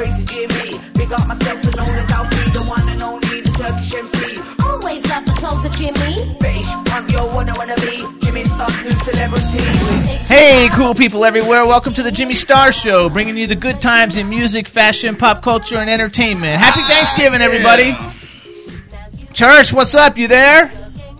Crazy Jimmy. Big up myself, the known as Alfie, the one and only, the Turkish MC. always love the clothes of Jimmy. British, I'm your one I wanna be. Jimmy Star, new celebrity. Hey, cool people everywhere. Welcome to the Jimmy Star Show, bringing you the good times in music, fashion, pop culture, and entertainment. Happy Thanksgiving, everybody. Church, what's up? You there?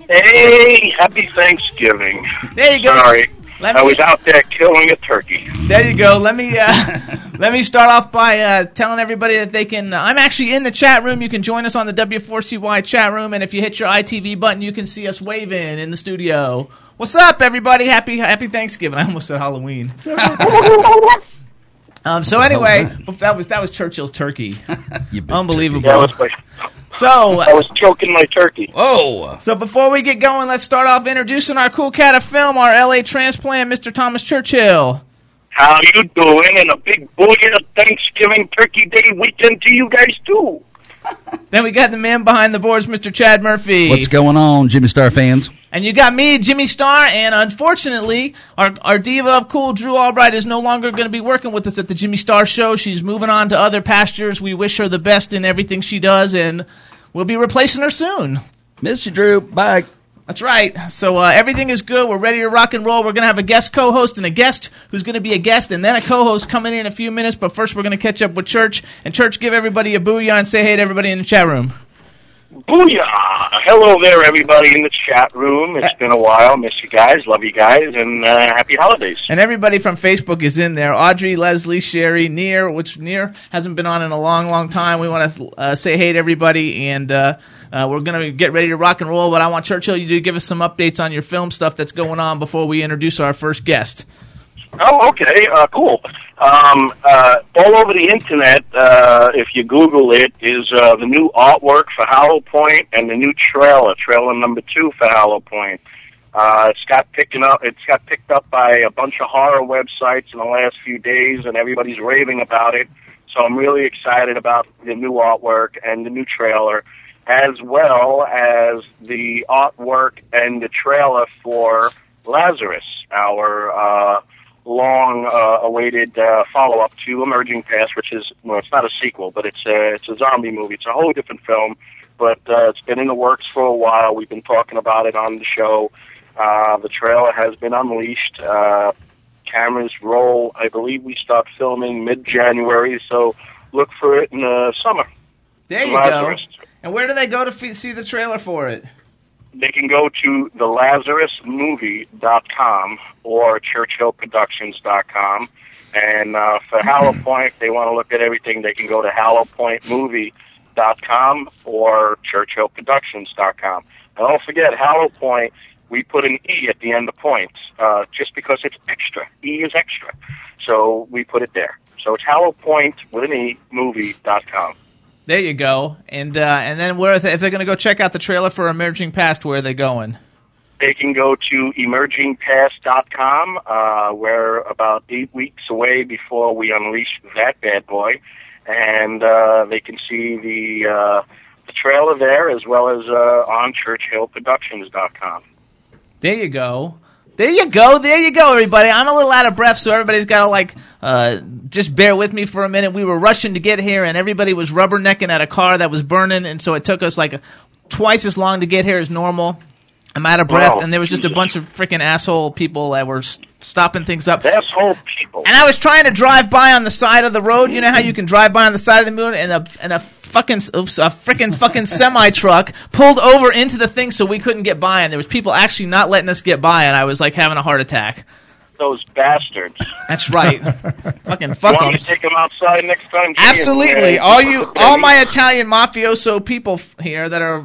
Hey, happy Thanksgiving. There you go. Sorry. Let I me- was out there killing a turkey. There you go. Let me uh, let me start off by uh, telling everybody that they can. I'm actually in the chat room. You can join us on the W4CY chat room, and if you hit your ITV button, you can see us waving in the studio. What's up, everybody? Happy Happy Thanksgiving. I almost said Halloween. um, so anyway, that was that was Churchill's turkey. Unbelievable. That was my, So I was choking my turkey. Oh, so before we get going, let's start off introducing our cool cat of film, our LA transplant, Mr. Thomas Churchill. How you doing? And a big booyah Thanksgiving Turkey Day weekend to you guys too. Then we got the man behind the boards, Mr. Chad Murphy. what's going on, Jimmy Star fans? And you got me, Jimmy Star, and unfortunately, our, our diva of cool, Drew Albright, is no longer going to be working with us at the Jimmy Star Show. She's moving on to other pastures. We wish her the best in everything she does, and we'll be replacing her soon. Miss you, Drew. Bye. That's right. So uh, everything is good. We're ready to rock and roll. We're going to have a guest co-host and a guest who's going to be a guest, and then a co-host coming in a few minutes. But first, we're going to catch up with Church. And Church, give everybody a booyah and say hey to everybody in the chat room. Booyah! Hello there, everybody in the chat room. It's been a while. Miss you guys. Love you guys. And uh, happy holidays. And everybody from Facebook is in there. Audrey, Leslie, Sherry, Near, which Near hasn't been on in a long, long time. We want to uh, say hey to everybody, and uh, uh, we're going to get ready to rock and roll. But I want Churchill you to give us some updates on your film stuff that's going on before we introduce our first guest. Oh, okay. Uh, cool. Um, uh, all over the internet, uh, if you Google it, is uh, the new artwork for Hollow Point and the new trailer, trailer number two for Hollow Point. Uh, it's got picking up. It's got picked up by a bunch of horror websites in the last few days, and everybody's raving about it. So I'm really excited about the new artwork and the new trailer, as well as the artwork and the trailer for Lazarus, our uh, long uh, awaited uh, follow up to Emerging Past, which is well, it's not a sequel, but it's a it's a zombie movie. It's a whole different film, but uh, it's been in the works for a while. We've been talking about it on the show. Uh, the trailer has been unleashed. Uh, cameras roll. I believe we start filming mid January, so look for it in the summer. There you Lazarus. go. And where do they go to f- see the trailer for it? They can go to thelazarusmovie.com or churchillproductions.com. And uh, for Hallow Point, they want to look at everything. They can go to hallowpointmovie.com or churchillproductions.com. And don't forget, Hallow Point, we put an E at the end of points uh, just because it's extra. E is extra. So we put it there. So it's hallowpoint with an E movie.com. There you go. And uh, and then where if they're going to go check out the trailer for Emerging Past, where are they going? They can go to emergingpast.com. Uh, we're about eight weeks away before we unleash that bad boy, and uh, they can see the uh, the trailer there as well as uh, on ChurchillProductions.com. There you go. There you go. There you go, everybody. I'm a little out of breath, so everybody's got to like uh, just bear with me for a minute. We were rushing to get here, and everybody was rubbernecking at a car that was burning, and so it took us like twice as long to get here as normal. I'm out of breath, Wow. and there was just a bunch of freaking asshole people that were stopping things up. Asshole people. And I was trying to drive by on the side of the road. You know how you can drive by on the side of the moon, and a and a fucking oops, a freaking fucking semi truck pulled over into the thing, so we couldn't get by. And there was people actually not letting us get by, and I was like having a heart attack. Those bastards. That's right. Fucking fuck Want them. to take them outside next time? Absolutely, all you, all my Italian mafioso people f- here that are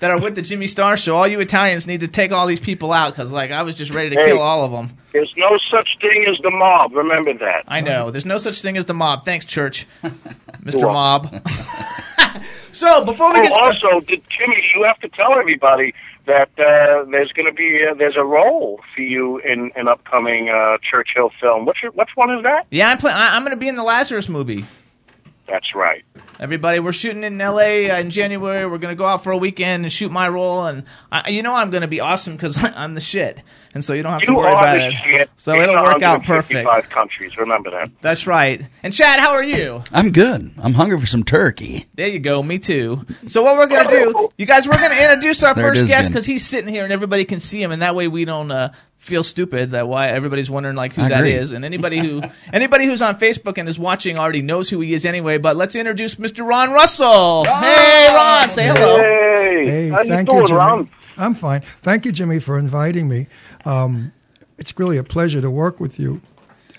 that are with the Jimmy Star Show. All you Italians need to take all these people out because, like, I was just ready to Hey. kill all of them. There's no such thing as the mob. Remember that. I know. There's no such thing as the mob. Thanks, Church, Mr. Mob. so before we Oh, get started, also, did, Jimmy, you have to tell everybody that uh, there's going to be uh, there's a role for you in an upcoming uh, Churchill film. Which which one is that? yeah, I'm I'm going to be in the Lazarus movie. That's right. Everybody, we're shooting in LA uh, in January. We're gonna go out for a weekend and shoot my role, and I, you know I'm gonna be awesome because I'm the shit, and so you don't have to worry about it. So in it'll work out perfect. 155 countries. Remember that. That's right. And Chad, how are you? I'm good. I'm hungry for some turkey. There you go. Me too. So what we're gonna do, you guys, we're gonna introduce our first guest because he's sitting here and everybody can see him, and that way we don't uh, feel stupid. That why everybody's wondering like who I that agree. is, and anybody who anybody who's on Facebook and is watching already knows who he is anyway. But let's introduce Mr. Ron Russell. Hey, Ron, say hello. Hey, Hey, how you thank doing, you, Jimmy. Ron? I'm fine. Thank you, Jimmy, for inviting me. Um, it's really a pleasure to work with you.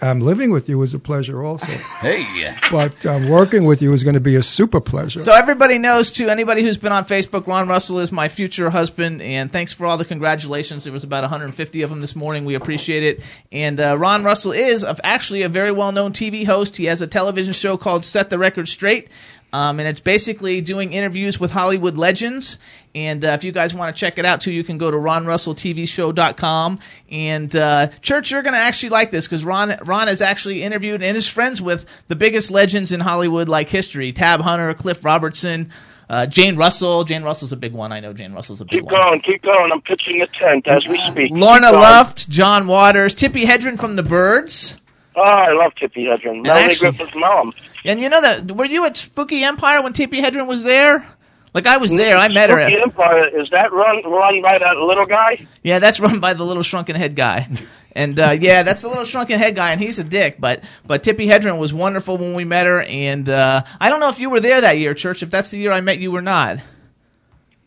Um, living with you is a pleasure also, Hey. but um, working with you is going to be a super pleasure. So everybody knows too. Anybody who's been on Facebook, Ron Russell is my future husband, and thanks for all the congratulations. There was about 150 of them this morning. We appreciate it. And uh, Ron Russell is of actually a very well-known TV host. He has a television show called Set the Record Straight. Um, and it's basically doing interviews with Hollywood legends. And uh, if you guys want to check it out too, you can go to ronrusselltvshow.com. And uh, Church, you're going to actually like this because Ron Ron has actually interviewed and is friends with the biggest legends in Hollywood, like history: Tab Hunter, Cliff Robertson, uh, Jane Russell. Jane Russell's a big one. I know Jane Russell's a big Keep one. Keep going, keep going. I'm pitching the tent as we speak. Lorna Luft, John Waters, Tippi Hedren from The Birds. Oh, I love Tippi Hedren. Melanie actually- Griffith's mom. And you know that were you at Spooky Empire when Tippi Hedren was there? Like I was there. I met her. Spooky At, Empire, is that run run by that little guy? yeah, that's run by the little shrunken head guy. And uh, yeah, that's the little shrunken head guy, and he's a dick. But but Tippi Hedren was wonderful when we met her, and uh, I don't know if you were there that year, Church. If that's the year I met you or not.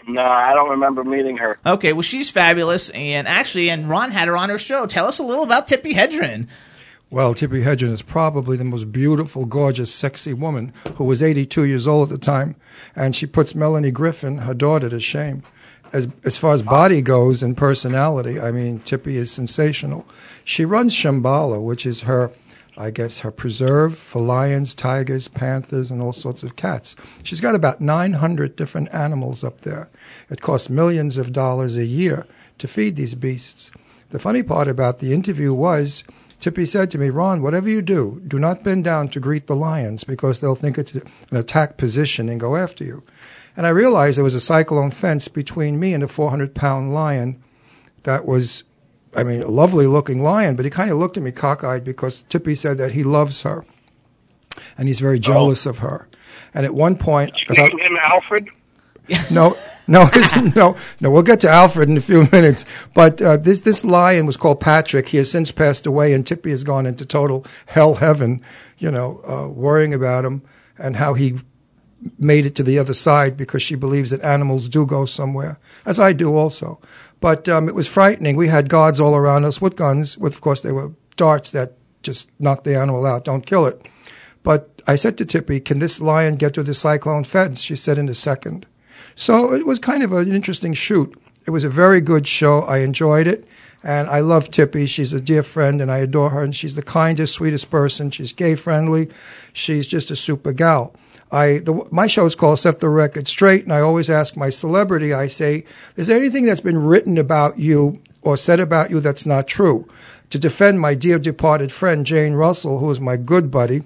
No, I don't remember meeting her. Okay, well she's fabulous, and actually, and Ron had her on her show. Tell us a little about Tippi Hedren. Well, Tippi Hedren is probably the most beautiful, gorgeous, sexy woman who was 82 years old at the time, and she puts Melanie Griffith, her daughter, to shame. As as far as body goes and personality, I mean, Tippi is sensational. She runs Shambala, which is her, I guess, her preserve for lions, tigers, panthers, and all sorts of cats. She's got about 900 different animals up there. It costs millions of dollars a year to feed these beasts. The funny part about the interview was Tippi said to me, Ron, whatever you do, do not bend down to greet the lions because they'll think it's an attack position and go after you. And I realized there was a cyclone fence between me and a 400 pound lion that was, I mean, a lovely looking lion, but he kind of looked at me cockeyed because Tippi said that he loves her and he's very oh. jealous of her. And at one point, 'cause I- Name him Alfred. No, no, no, no. We'll get to Alfred in a few minutes. But uh, this this lion was called Patrick. He has since passed away, and Tippi has gone into total hell heaven. You know, uh, worrying about him and how he made it to the other side because she believes that animals do go somewhere, as I do also. But um, it was frightening. We had guards all around us with guns. With of course they were darts that just knock the animal out, don't kill it. But I said to Tippi, "Can this lion get to the cyclone fence?" She said, "In a second. So it was kind of an interesting shoot. It was a very good show. I enjoyed it. And I love Tippi. She's a dear friend and I adore her. And she's the kindest, sweetest person. She's gay friendly. She's just a super gal. I, the, my show is called Set the Record Straight. And I always ask my celebrity, I say, is there anything that's been written about you or said about you that's not true? To defend my dear departed friend, Jane Russell, who is my good buddy,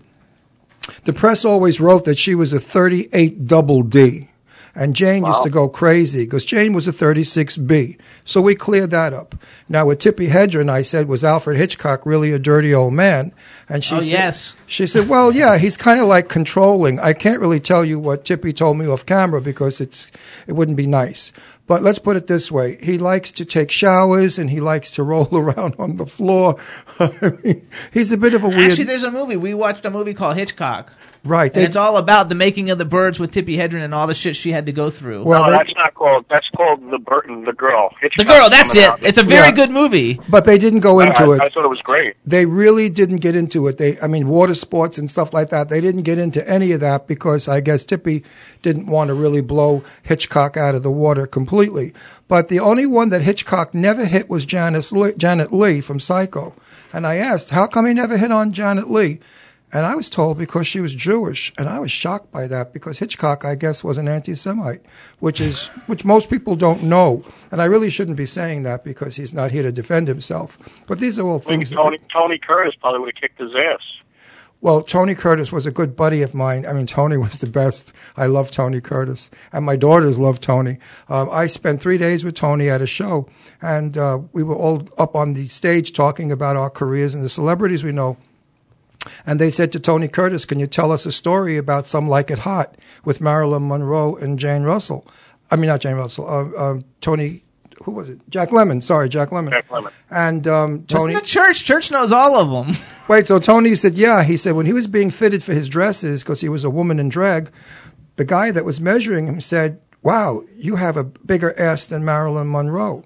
the press always wrote that she was a 38 double D. And Jane used to go crazy because Jane was a 36B. So we cleared that up. Now with Tippi Hedren, I said, was Alfred Hitchcock really a dirty old man? And she Oh, said, yes. She said, well, yeah, he's kind of like controlling. I can't really tell you what Tippi told me off camera because it's, it wouldn't be nice. But let's put it this way. He likes to take showers and he likes to roll around on the floor. I mean, he's a bit of a weird. Actually, there's a movie we watched a movie called Hitchcock. Right. And They, it's all about the making of the birds with Tippi Hedren and all the shit she had to go through. well, no, they- that's not called. That's called the Burton, the girl. the Hitchcock girl, that's it. out. It's a very Yeah. good movie. but they didn't go into I, it. I thought it was great. they really didn't get into it. They, I mean, water sports and stuff like that. They didn't get into any of that because I guess Tippi didn't want to really blow Hitchcock out of the water completely. But the only one that Hitchcock never hit was Janice Lee, Janet Leigh from Psycho. And I asked, how come he never hit on Janet Leigh? And I was told because she was Jewish, and I was shocked by that because Hitchcock, I guess, was an anti-Semite, which is which most people don't know. And I really shouldn't be saying that because he's not here to defend himself. But these are all I think things. that- Tony Tony Curtis probably would have kicked his ass. well, Tony Curtis was a good buddy of mine. I mean, Tony was the best. I love Tony Curtis, and my daughters love Tony. Um, I spent three days with Tony at a show, and uh, we were all up on the stage talking about our careers and the celebrities we know. And they said to Tony Curtis, "Can you tell us a story about Some Like It Hot with Marilyn Monroe and Jane Russell?" I mean, not Jane Russell. Uh, um, Tony, who was it? Jack Lemmon. Sorry, Jack Lemmon. Jack Lemmon. And um, Tony. Listen to Church. Church knows all of them. Wait, so Tony said, yeah. He said when he was being fitted for his dresses because he was a woman in drag, the guy that was measuring him said, "Wow, you have a bigger ass than Marilyn Monroe."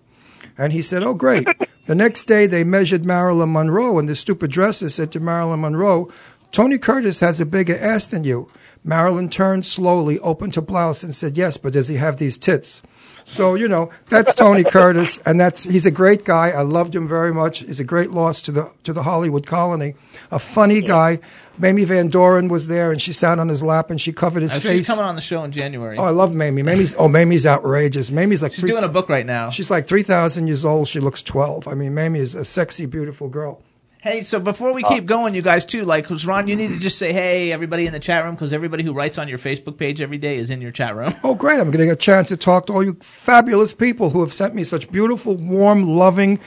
And he said, "Oh, great." the next day they measured Marilyn Monroe, and the stupid dresses said to Marilyn Monroe, "Tony Curtis has a bigger ass than you." Marilyn turned slowly, opened her blouse, and said, "Yes, but does he have these tits?" So you know that's Tony Curtis, and that's he's a great guy. I loved him very much. He's a great loss to the to the Hollywood colony. A funny guy. Mamie Van Doren was there, and she sat on his lap and she covered his Uh, face. She's coming on the show in January. oh, I love Mamie. Mamie's oh, Mamie's outrageous. Mamie's like She's three- doing a book right now. she's like three thousand years old. She looks twelve. I mean, Mamie is a sexy, beautiful girl. Hey, so before we oh. keep going, you guys too, like, 'cause Ron, you need to just say, hey, everybody in the chat room, because everybody who writes on your Facebook page every day is in your chat room. Oh, great. I'm getting a chance to talk to all you fabulous people who have sent me such beautiful, warm, loving.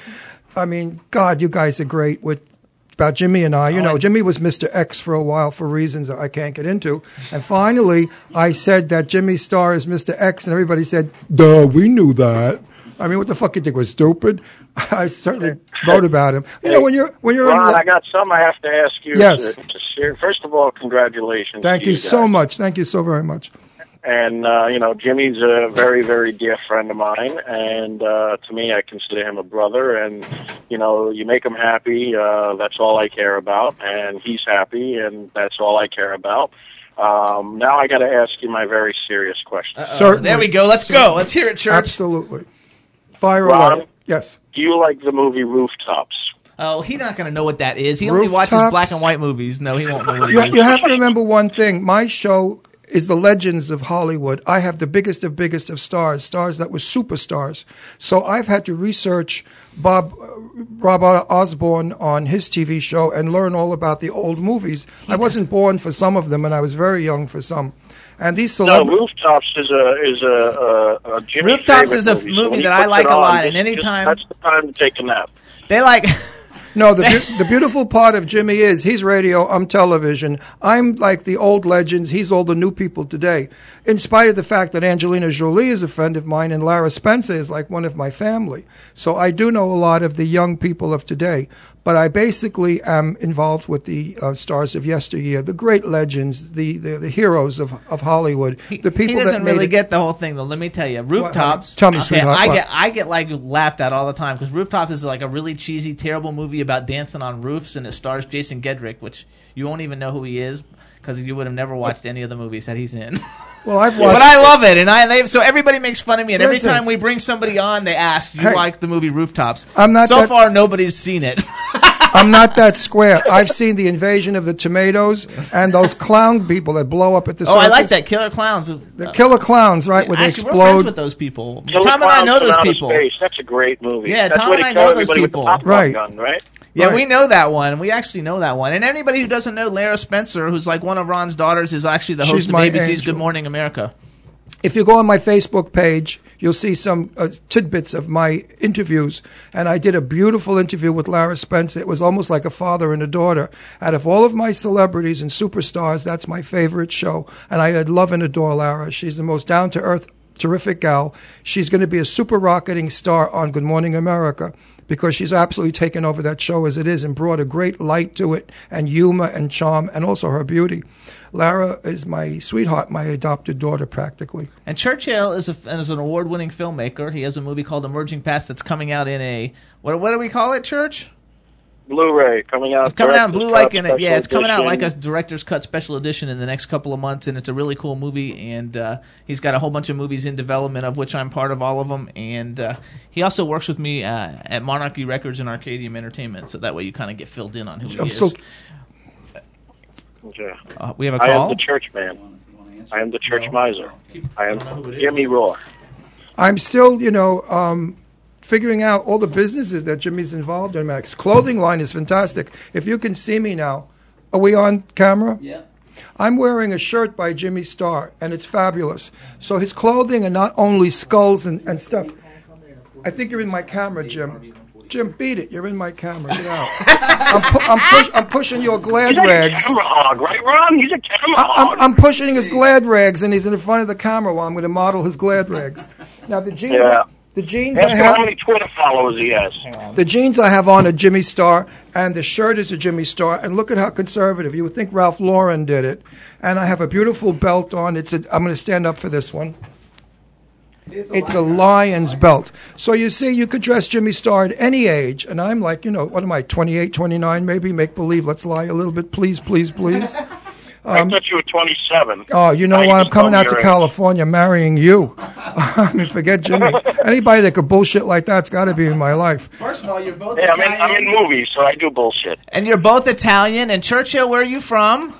I mean, God, you guys are great with about Jimmy and I. You oh, know, Jimmy was Mr. X for a while for reasons that I can't get into. And finally, I said that Jimmy star is Mr. X, and everybody said, duh, we knew that. I mean, what the fuck you think was stupid? I certainly wrote about him. You know, when you're when you're in Ron, lo- I got some I have to ask you. Yes. To, to share. First of all, congratulations. Thank to you so much. Thank you so very much. And uh, you know, Jimmy's a very, very dear friend of mine, and uh, to me, I consider him a brother. And you know, you make him happy. Uh, that's all I care about, and he's happy, and that's all I care about. Um, now I got to ask you my very serious question. Certainly. There we go. Let's go. Let's hear it, church. Absolutely. Fire Ron? away. Yes. Do you like the movie Rooftops? Oh, he's not going to know what that is. He only watches black and white movies. No, he won't know what it You, is. you have to remember one thing. My show is the legends of Hollywood. I have the biggest of biggest of stars, stars that were superstars. So I've had to research Bob uh, Rob Osborne on his TV show and learn all about the old movies. I wasn't born for some of them, and I was very young for some. And these No. Rooftops is a is a, a, a Jimmy Rooftops is a movie. so that I like a lot, and anytime- that's the time to take a nap. They like. No, the, the beautiful part of Jimmy is he's radio, I'm television. I'm like the old legends. He's all the new people today. In spite of the fact that Angelina Jolie is a friend of mine and Lara Spencer is like one of my family. So I do know a lot of the young people of today. But I basically am involved with the uh, stars of yesteryear, the great legends, the, the, the heroes of, of Hollywood, the people he that doesn't really it. get the whole thing though. Let me tell you, rooftops. Tell me, okay, sweetheart, I what? get I get like laughed at all the time because rooftops is like a really cheesy, terrible movie about dancing on roofs, and it stars Jason Gedrick, which you won't even know who he is because you would have never watched any of the movies that he's in. well, I've watched. but I love it, and I they, so everybody makes fun of me, and every Listen. time we bring somebody on, they ask, "Do you Hey. like the movie Rooftops?" I'm not So that- far, nobody's seen it. I'm not that square. I've seen the invasion of the tomatoes and those clown people that blow up at the oh, I like that Killer Clowns. The uh, killer clowns, right? Where they Actually, we're friends with those people. Killer Tom and I know those people. That's a great movie. Yeah, That's Tom and I know those everybody with the people. Right. Gun, right? Yeah, Right. we know that one. We actually know that one. And anybody who doesn't know Lara Spencer, who's like one of Ron's daughters, is actually the She's host of ABC's angel. Good Morning America. If you go on my Facebook page, you'll see some uh, tidbits of my interviews. And I did a beautiful interview with Lara Spencer. It was almost like a father and a daughter. Out of all of my celebrities and superstars, that's my favorite show. And I love and adore Lara. She's the most down to earth terrific gal. She's going to be a super rocketing star on Good Morning America because she's absolutely taken over that show as it is and brought a great light to it and humor and charm and also her beauty. Lara is my sweetheart, my adopted daughter, practically. And Churchill is, a, is an award-winning filmmaker. He has a movie called Emerging Past that's coming out in a what? What do we call it, Church? Blu-ray coming out. It's coming out in blue like in it. Yeah, it's coming out like a director's cut special edition in the next couple of months, and it's a really cool movie. And uh, he's got a whole bunch of movies in development, of which I'm part of all of them. And uh, he also works with me uh, at Monarchy Records and Arcadium Entertainment, so that way you kind of get filled in on who he I'm is. so Yeah. uh, we have a I am call. the church man. I am the church No. miser. I am don't know who it Jimmy Roar. I'm still, you know, um, figuring out all the businesses that Jimmy's involved in. Max clothing line is fantastic. If you can see me now, are we on camera? Yeah. I'm wearing a shirt by Jimmy Star, and it's fabulous. So his clothing are not only skulls and, and stuff. I think you're in my camera, Jim. Jim, beat it. You're in my camera. Get out. I'm, pu- I'm, push- I'm pushing your glad He's a rags. camera hog, right, Ron? He's a camera I- hog. I'm, I'm pushing his glad rags, and he's in the front of the camera while I'm going to model his glad rags. Now the jeans, Yeah. The jeans I have, how many Twitter followers he has. the jeans I have on are Jimmy Star, and the shirt is a Jimmy Star. And look at how conservative. You would think Ralph Lauren did it. And I have a beautiful belt on. It's a, I'm going to stand up for this one. It's a lion's belt. So you see, you could dress Jimmy Star at any age. And I'm like, you know, what am I, 28, 29, maybe? Make believe. Let's lie a little bit, please, please, please. I um, thought you were 27. Oh, you know Now what? I'm coming out to age. California, marrying you. I mean, forget Jimmy. Anybody that could bullshit like that's got to be in my life. First of all, you're both Yeah, I'm in, I'm in movies, so I do bullshit. and you're both Italian. And Churchill, where are you from?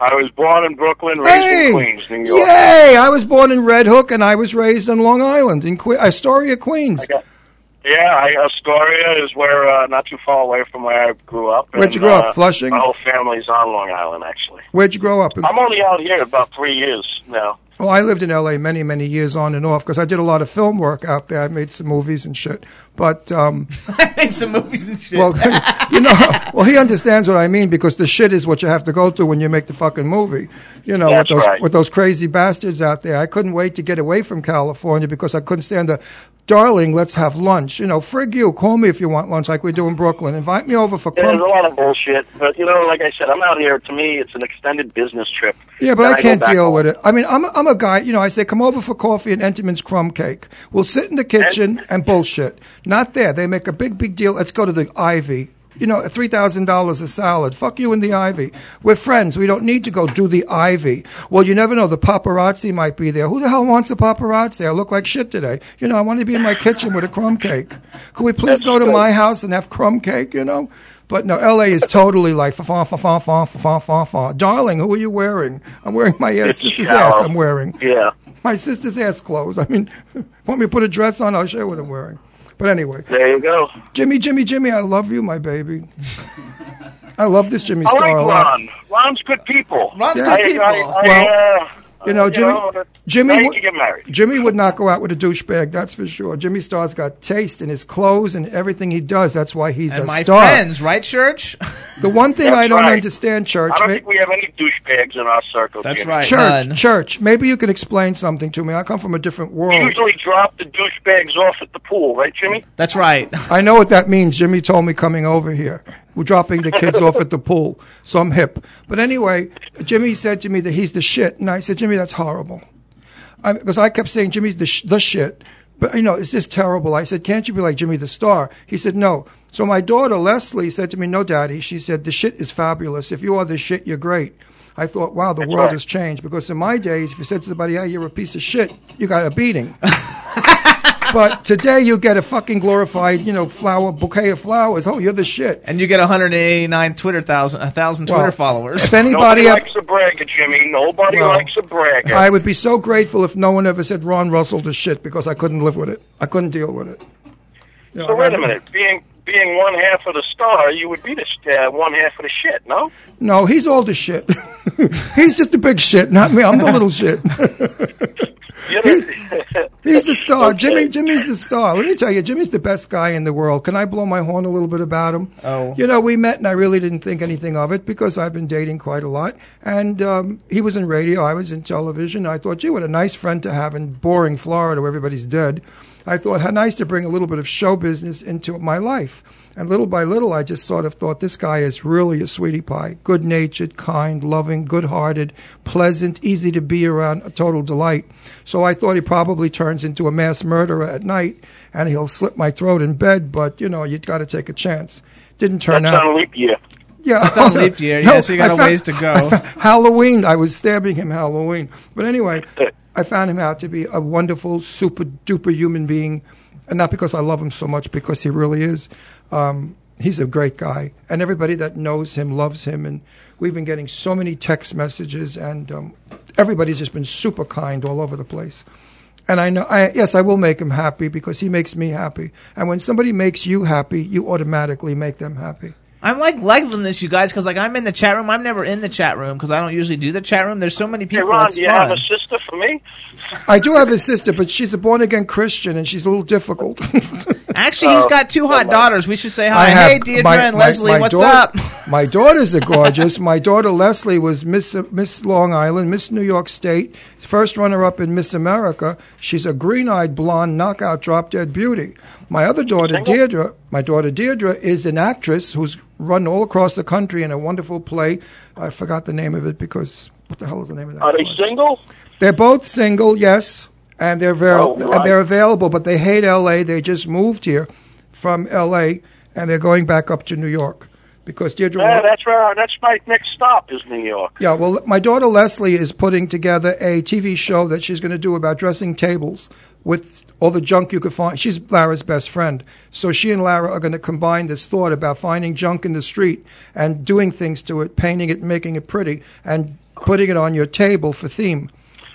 I was born in Brooklyn, raised Hey! in Queens, New York. Yay! I was born in Red Hook and I was raised in Long Island, in que- Astoria, Queens. got- Yeah, I, Astoria is where, uh, not too far away from where I grew up. Where'd you and, grow up, uh, Flushing? My whole family's on Long Island, actually. Where'd you grow up? I'm only out here about three years now. Well, I lived in L.A. many, many years on and off because I did a lot of film work out there. I made some movies and shit. But, um, I made some movies and shit. well, you know, well, he understands what I mean because the shit is what you have to go through when you make the fucking movie. You know, That's with those right. with those crazy bastards out there. I couldn't wait to get away from California because I couldn't stand the. Darling, let's have lunch. You know, frig you. Call me if you want lunch, like we do in Brooklyn. Invite me over for Yeah, there's a lot of bullshit, but you know, like I said, I'm out here. To me, it's an extended business trip. Yeah, but Then I can't deal home. with it. I mean, I'm a, I'm a guy. You know, I say come over for coffee and Entenmann's crumb cake. We'll sit in the kitchen and bullshit. Not there. They make a big big deal. Let's go to the Ivy. You know, three thousand dollars a salad. Fuck you in the Ivy. We're friends. We don't need to go do the Ivy. Well, you never know. The paparazzi might be there. Who the hell wants a paparazzi? I look like shit today. You know, I want to be in my kitchen with a crumb cake. Could we please That's go to good. my house and have crumb cake? You know. But no, L.A. is totally like fa fa fa fa fa fa fa fa. Darling, who are you wearing? I'm wearing my It's sister's ass. I'm wearing Yeah. my sister's ass clothes. I mean, want me to put a dress on? I'll show you what I'm wearing. But anyway, There you go. Jimmy, Jimmy, Jimmy, I love you, my baby. I love this Jimmy I Star a like lot. Ron. Ron's good people. Ron's Yeah. good I, people. I, I, Well, uh, you know, uh, Jimmy- uh, Jimmy would- can get married. Jimmy would not go out with a douchebag, that's for sure. Jimmy Star's got taste in his clothes and everything he does. That's why he's and a my star. friends, right, Church? The one thing I don't right. understand, Church, I don't ma- think we have any douchebags in our circle. That's Jimmy. right. Church, None. Church, maybe you could explain something to me. I come from a different We world. usually drop the douchebags off at the pool, right, Jimmy? That's right. I know what that means. Jimmy told me coming over here. We're dropping the kids off at the pool, so I'm hip. But anyway, Jimmy said to me that he's the shit, and I said, Jimmy, that's horrible. Because I, kept saying Jimmy's the, sh- the shit. But, you know, it's just terrible. I said, can't you be like Jimmy the Star? He said, no. So my daughter, Leslie, said to me, no, Daddy. She said, the shit is fabulous. If you are the shit, you're great. I thought, wow, the world right. has changed. Because in my days, if you said to somebody, yeah, you're a piece of shit, you got a beating. but today you get a fucking glorified, you know, flower bouquet of flowers. Oh, you're the shit. And you get 189 Twitter thousand, a thousand Twitter Well, followers. If anybody, Nobody ever- likes a bragger, Jimmy. Nobody Well, likes a bragger. I would be so grateful if no one ever said Ron Russell the shit because I couldn't live with it. I couldn't deal with it. You know, so wait a minute. Being being one half of the star, you would be the uh, one half of the shit, no? No, he's all the shit. he's just the big shit, not me. I'm the little shit. He's the star. Jimmy Jimmy's the star. Let me tell you, Jimmy's the best guy in the world. Can I blow my horn a little bit about him? Oh. You know, we met and I really didn't think anything of it because I've been dating quite a lot. And um, he was in radio, I was in television. I thought, gee, what a nice friend to have in boring Florida where everybody's dead. I thought, how nice to bring a little bit of show business into my life. And little by little, I just sort of thought this guy is really a sweetie pie. Good natured, kind, loving, good hearted, pleasant, easy to be around, a total delight. So I thought he probably turns into a mass murderer at night and he'll slit my throat in bed, but you know, you've got to take a chance. Didn't turn That's out. on leap year. Yeah, That's on leap year. Yes, you got I a found- ways to go. I Halloween. I was stabbing him Halloween. But anyway, I found him out to be a wonderful, super duper human being, and not because I love him so much, because he really is. Um, he's a great guy, and everybody that knows him loves him. And we've been getting so many text messages, and um, everybody's just been super kind all over the place. And I know, I, yes, I will make him happy because he makes me happy. And when somebody makes you happy, you automatically make them happy. I'm like liking this, you guys, because like I'm in the chat room. I'm never in the chat room because I don't usually do the chat room. There's so many Hey, people. Ron, that's do you fun. have a sister for me? I do have a sister, but she's a born again Christian and she's a little difficult. Actually, he's got two hot oh, daughters. We should say hi. Have hey, Deirdre my- and my- Leslie, my what's daughter- up? My daughters are gorgeous. My daughter Leslie was Miss Miss Long Island, Miss New York State, first runner up in Miss America. She's a green eyed blonde knockout drop dead beauty. My other daughter Deirdre, my daughter Deirdre is an actress who's run all across the country in a wonderful play. I forgot the name of it because what the hell is the name of that? Are they single? They're both single, yes, and they're very Oh, right. and they're available, but they hate L.A. They just moved here from L.A. and they're going back up to New York because Deirdre. Yeah, that's where that's my next stop is New York. Yeah, well, my daughter Leslie is putting together a TV show that she's going to do about dressing tables with all the junk you could find. She's Lara's best friend. So she and Lara are going to combine this thought about finding junk in the street and doing things to it, painting it, making it pretty, and putting it on your table for theme.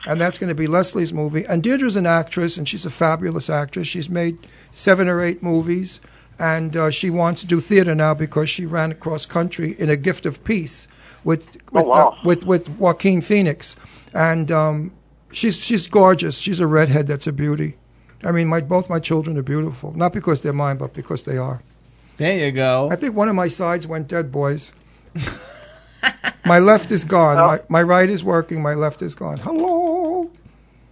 And that's going to be Leslie's movie. And Deirdre's an actress, and she's a fabulous actress. She's made seven or eight movies, and uh, she wants to do theater now because she ran across country in A Gift of Peace with with, Oh, wow. uh, with with Joaquin Phoenix, and um, she's she's gorgeous. She's a redhead that's a beauty. I mean, my both my children are beautiful, not because they're mine, but because they are. There you go. I think one of my sides went dead, boys. my left is gone. My, my right is working. My left is gone. Hello.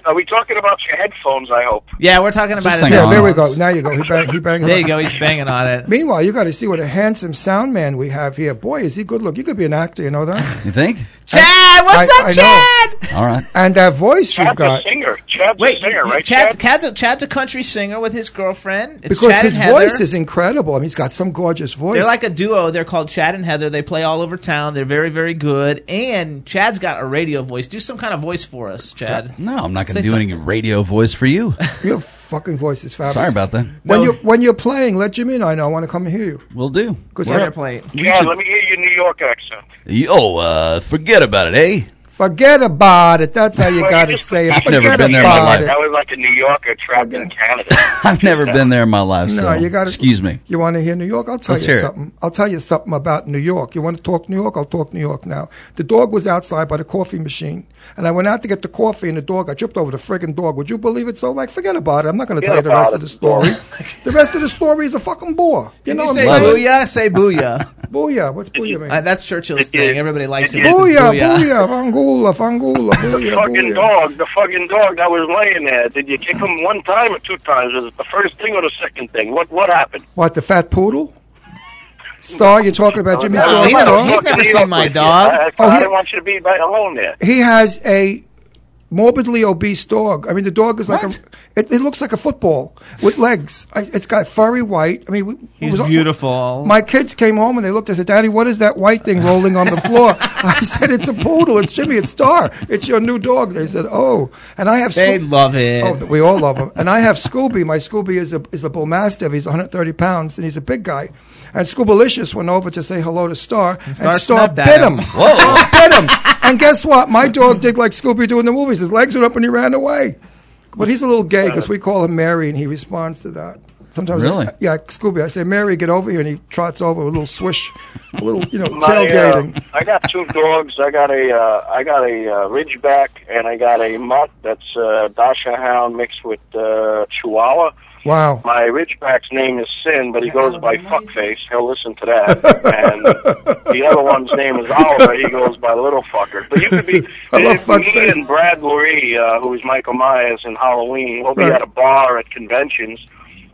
Are we talking about your headphones? I hope. Yeah, we're talking about his hang Yeah, there we go. Now you go. He bang, he banged. There you go. He's banging on it. Meanwhile, you got to see what a handsome sound man we have here. Boy, is he good look. You could be an actor, you know that? You think? Chad, what's I- up, I Chad? All right. And that voice you've Chad's a got. singer. Chad's Wait, a singer, right? Chad's, Chad? Chad's, a, Chad's a country singer with his girlfriend. It's Because Chad his and voice is incredible. I mean, he's got some gorgeous voice. They're like a duo. They're called Chad and Heather. They play all over town. They're very, very good. And Chad's got a radio voice. Do some kind of voice for us, Chad. No, I'm not going to do something. any radio voice for you. Your fucking voice is fabulous. Sorry about that. When No. you when you're playing, let Jimmy and I know. I want to come and hear you. We'll do. Because Where play. Chad, let me hear your New York accent. Oh, uh, forget about it, eh? Forget about it. That's how you Well, got to just- say it. I've Forget never been there in my life. it. That was like a New Yorker trapped in Canada. I've never been there in my life, so No, you got to. excuse me. You want to hear New York? I'll tell Let's you hear it. something. I'll tell you something about New York. You want to talk New York? I'll talk New York now. The dog was outside by the coffee machine, and I went out to get the coffee, and the dog. I tripped over the friggin' dog. Would you believe it? So, like, forget about it. I'm not going to tell you the rest it. of the story. the rest of the story is a fucking bore. You Can know you what say I'm saying? booyah? Say booyah. Booyah. What's booyah mean? Uh, that's Churchill's thing. Everybody likes It it. is. Booyah, Booyah. Booyah, fangula, fangula, The oh, fucking dog, the fucking dog that was laying there. Did you kick him one time or two times? Was it the first thing or the second thing? What what happened? What, the fat poodle? Star, you're talking about Jimmy's That was dog? he's never- he's never seen my dog. I, I, Oh, I he- didn't want you to be right alone there. He has a morbidly obese dog. I mean, the dog is like What? a. It, it looks like a football with legs. I, it's got furry white. I mean, we, He's was- beautiful. My kids came home and they looked. I said, "Daddy, what is that white thing rolling on the floor?" I said, "It's a poodle. It's Jimmy. It's Star. It's your new dog." They said, "Oh," and I have. they love it. Oh, we all love him. And I have Scooby. My Scooby is a is a bull mastiff. He's 130 pounds and he's a big guy. And Scoobalicious went over to say hello to Star, and, Star Star bit him. him. Whoa! bit him. And guess what? My dog did like Scooby Doo in the movies. His legs went up and he ran away. But he's a little gay because we call him Mary, and he responds to that. Sometimes, Really? I, yeah, Scooby. I say, Mary, get over here, and he trots over with a little swish, a little, you know, My, tailgating. uh, I got two dogs. I got a uh, I got a uh, Ridgeback and I got a mutt that's uh, Dasha Hound mixed with uh, Chihuahua. Wow. My Ridgeback's name is Sin, but he goes by Fuckface. He'll listen to that. and the other one's name is Oliver. He goes by Little Fucker. But you could be I love if me Fuckface. and Brad Loree, uh, who's Michael Myers in Halloween. We'll be Right. at a bar at conventions,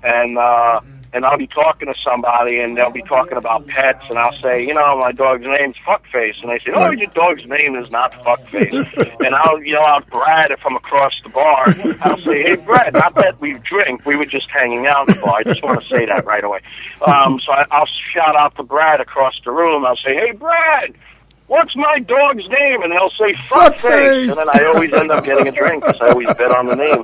and uh, and I'll be talking to somebody, and they'll be talking about pets, and I'll say, you know, my dog's name's Fuckface, and they say, oh, your dog's name is not Fuckface, and I'll yell out Brad from across the bar. I'll say, hey, Brad, not that we drink, we were just hanging out in the bar. I just want to say that right away. Um, so I, I'll shout out to Brad across the room. I'll say, hey, Brad. What's my dog's name? And they'll say Fuckface. Fuckface. And then I always end up getting a drink because I always bet on the name.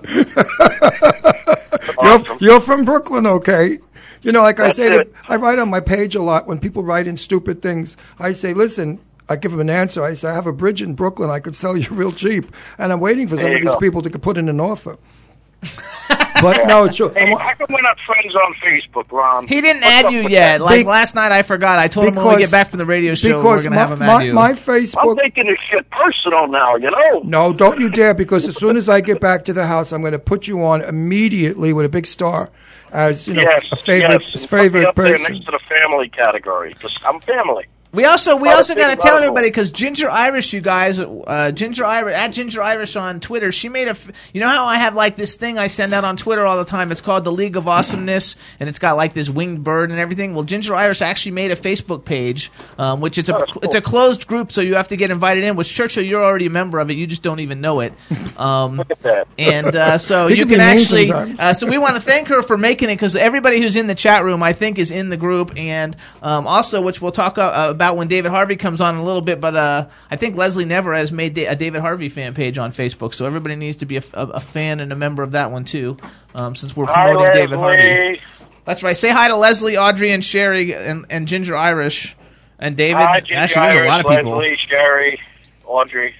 You're, you're from Brooklyn, okay? You know, like I say, to. I write on my page a lot when people write in stupid things. I say, listen, I give them an answer. I say, I have a bridge in Brooklyn I could sell you real cheap. And I'm waiting for some of these go. people to put in an offer. but no, it's true. I Hey, wa- how come we're not friends on Facebook, Ron? He didn't What's add you yet. that? Like Be- last night, I forgot. I told him when we get back from the radio show, we're gonna my, have him my, add you. my Facebook. I'm Facebook. taking this shit personal now, you know? No, don't you dare! Because as soon as I get back to the house, I'm going to put you on immediately with a big star, as you know, yes, a favorite yes. favorite Put me up there person. next to the family category. 'cause I'm family. We also we also got to tell about everybody because Ginger Irish, you guys, uh, Ginger Irish at Ginger Irish on Twitter. She made a. F- you know how I have like this thing I send out on Twitter all the time. It's called the League of Awesomeness, and it's got like this winged bird and everything. Well, Ginger Irish actually made a Facebook page, um, which it's a Oh, cool. it's a closed group, so you have to get invited in. Which Churchill, you're already a member of it. You just don't even know it. Um, Look at that. and uh, so you can can actually. Uh, so we want to thank her for making it because everybody who's in the chat room, I think, is in the group, and um, also which we'll talk uh, about when David Harvey comes on a little bit. But uh, I think Leslie Never has made a David Harvey fan page on Facebook, so everybody needs to be a, a, a fan and a member of that one too. Um, since we're Hi, promoting David Harvey. That's right. Say hi to Leslie, Audrey, and Sherry, and, and Ginger Irish, and David. Hi, Ginger Actually, there's a lot of people. Leslie, Sherry, Audrey,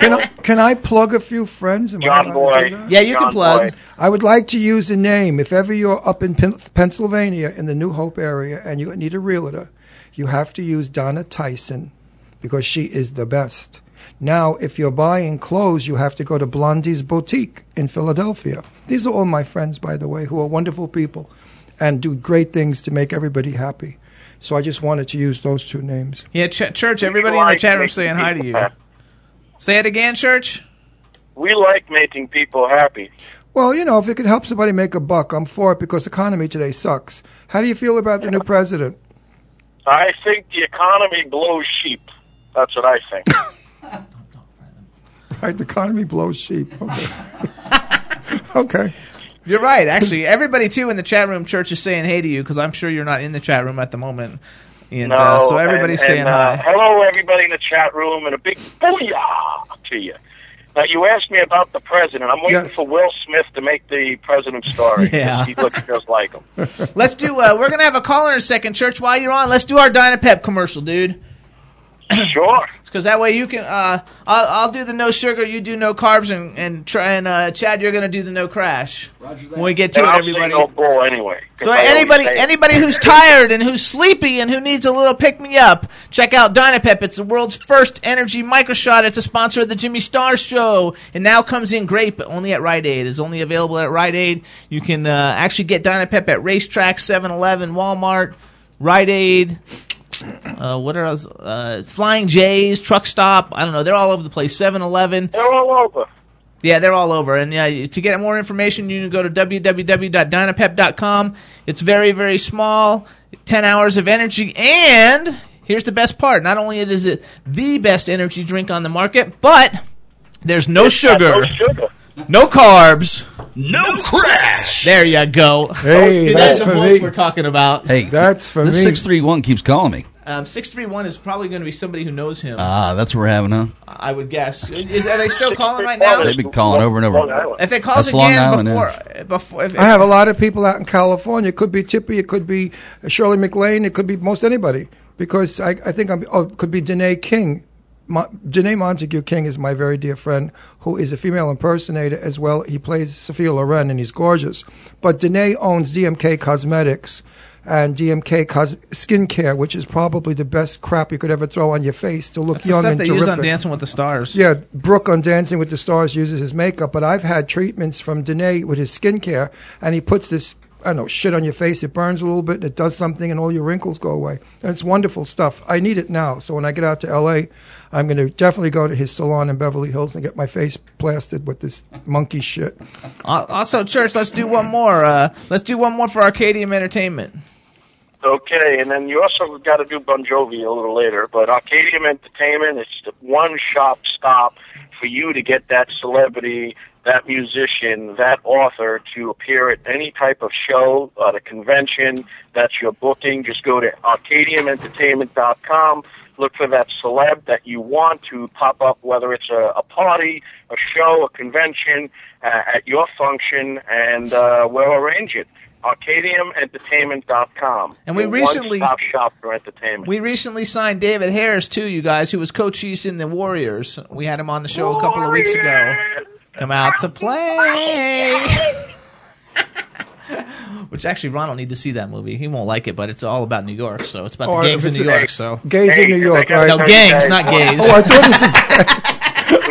Can I can I plug a few friends? Am I John allowed to do Boy. Yeah, you can plug. Boy. I would like to use a name. If ever you're up in Pen- Pennsylvania in the New Hope area and you need a realtor, you have to use Donna Tyson because she is the best. Now, if you're buying clothes, you have to go to Blondie's Boutique in Philadelphia. These are all my friends, by the way, who are wonderful people and do great things to make everybody happy. So I just wanted to use those two names. Yeah, Ch- Church. Everybody in the chat room saying hi to people you. Happy. Say it again, Church. We like making people happy. Well, you know, if it can help somebody make a buck, I'm for it because economy today sucks. How do you feel about the new president? I think the economy blows sheep. That's what I think. Right, the economy blows sheep. Okay. okay. You're right. Actually, everybody too in the chat room, Church is saying hey to you because I'm sure you're not in the chat room at the moment. And No, uh, so everybody's and, saying and, uh, hi. Hello, everybody in the chat room, and a big booyah to you. Now, you asked me about the president. I'm waiting Yes. for Will Smith to make the president story. Yeah. He looks just like him. Let's do. Uh, we're gonna have a caller in a second, Church. While you're on, let's do our Dynapep commercial, dude. Sure. Because that way you can. Uh, I'll, I'll do the no sugar, you do no carbs, and and try and uh, Chad, you're gonna do the no crash. When we get to And it, I'll everybody. say no bull anyway. 'cause So I anybody anybody who's tired and who's sleepy and who needs a little pick me up, check out Dynapep. It's the world's first energy microshot. It's a sponsor of the Jimmy Star Show. and now comes in great, but only at Rite Aid. It's only available at Rite Aid. You can uh, actually get Dynapep at RaceTrac, 7-Eleven, Walmart, Rite Aid. Uh, what else? Uh, Flying J's, Truck Stop. I don't know. They're all over the place. 7-Eleven. They're all over. Yeah, they're all over. And yeah, to get more information, you can go to www.dynapep.com. It's very, very small, 10 hours of energy. And here's the best part not only is it the best energy drink on the market, but there's no sugar, No sugar. No carbs. No crash. There you go. Hey, See, that's that's for the most me. we're talking about. Hey, That's for this me. six three one keeps calling me. Um, 631 is probably going to be somebody who knows him, Ah, that's what we're having, huh? I would guess. Is, are they still calling right now? They've been calling over and over. If they call That's Long again Island, before, before if, I have a lot of people out in California. It could be Tippi. It could be Shirley MacLaine. It could be most anybody. Because I, I think I'm. Oh, it could be Danné King. Mo- Danné Montague King is my very dear friend, who is a female impersonator as well. He plays Sophia Loren, and he's gorgeous. But Janae owns DMK Cosmetics and DMK Cos- Skincare, which is probably the best crap you could ever throw on your face to look That's the young stuff and they terrific. use on Dancing with the Stars. Yeah, Brooke on Dancing with the Stars uses his makeup, but I've had treatments from Danné with his skincare, and he puts this, I don't know, shit on your face. It burns a little bit, and it does something, and all your wrinkles go away. And it's wonderful stuff. I need it now, so when I get out to L.A., I'm going to definitely go to his salon in Beverly Hills and get my face plastered with this monkey shit. Also, church, let's do one more. Uh, let's do one more for Arcadium Entertainment. Okay, and then you also got to do Bon Jovi a little later. But Arcadium Entertainment is the one shop stop for you to get that celebrity, that musician, that author to appear at any type of show, uh, at a convention that you're booking. Just go to arcadiumentertainment.com. Look for that celeb that you want to pop up, whether it's a, a party, a show, a convention, uh, at your function, and uh, we'll arrange it. ArcadiumEntertainment.com. And we recently- one-stop shop for entertainment. We recently signed David Harris too, you guys, who was coaches in the Warriors. We had him on the show a couple of weeks ago. Come out to play. Which actually, Ron will need to see that movie. He won't like it, but it's all about New York, so it's about Or the gangs in it's New a- York. So Gays Hey, in New York, I got right? no gangs, not gays. Oh, I thought he said.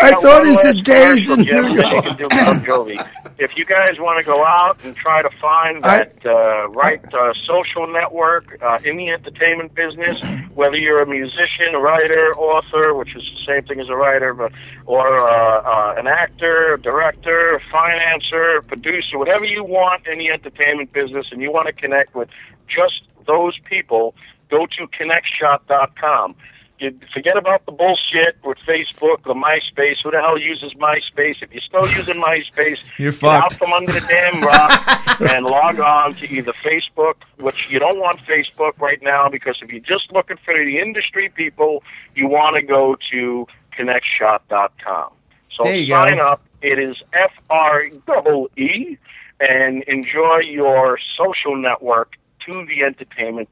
I thought he said gays in New Jim, so you York. can do Bon Jovi. If you guys want to go out and try to find that uh, right uh, social network uh, in the entertainment business, whether you're a musician, a writer, author, which is the same thing as a writer, but or uh, uh, an actor, director, financer, producer, whatever you want in the entertainment business, and you want to connect with just those people, go to connectshop.com. You forget about the bullshit with Facebook, the MySpace. Who the hell uses MySpace? If you're still using MySpace, You're get out from under the damn rock and log on to either Facebook, which you don't want Facebook right now because if you're just looking for the industry people, you want to go to connectshop.com. So sign go. up. It is F R double E and enjoy your social network to the entertainment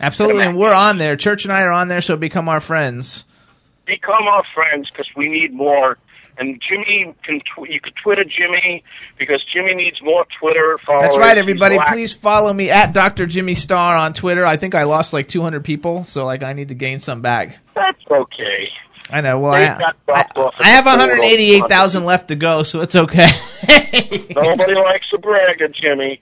absolutely, and we're on there. Church and I are on there, so become our friends. become our friends because we need more. And Jimmy can tw- you could Twitter Jimmy because Jimmy needs more Twitter followers. That's right, everybody. Please follow me at Dr. Jimmy Star on Twitter. I think I lost like 200 people, so like I need to gain some back. That's okay. I know. Well, I, I, dropped off at I have 188,000 left to go, so it's okay. Nobody likes a bragger, Jimmy.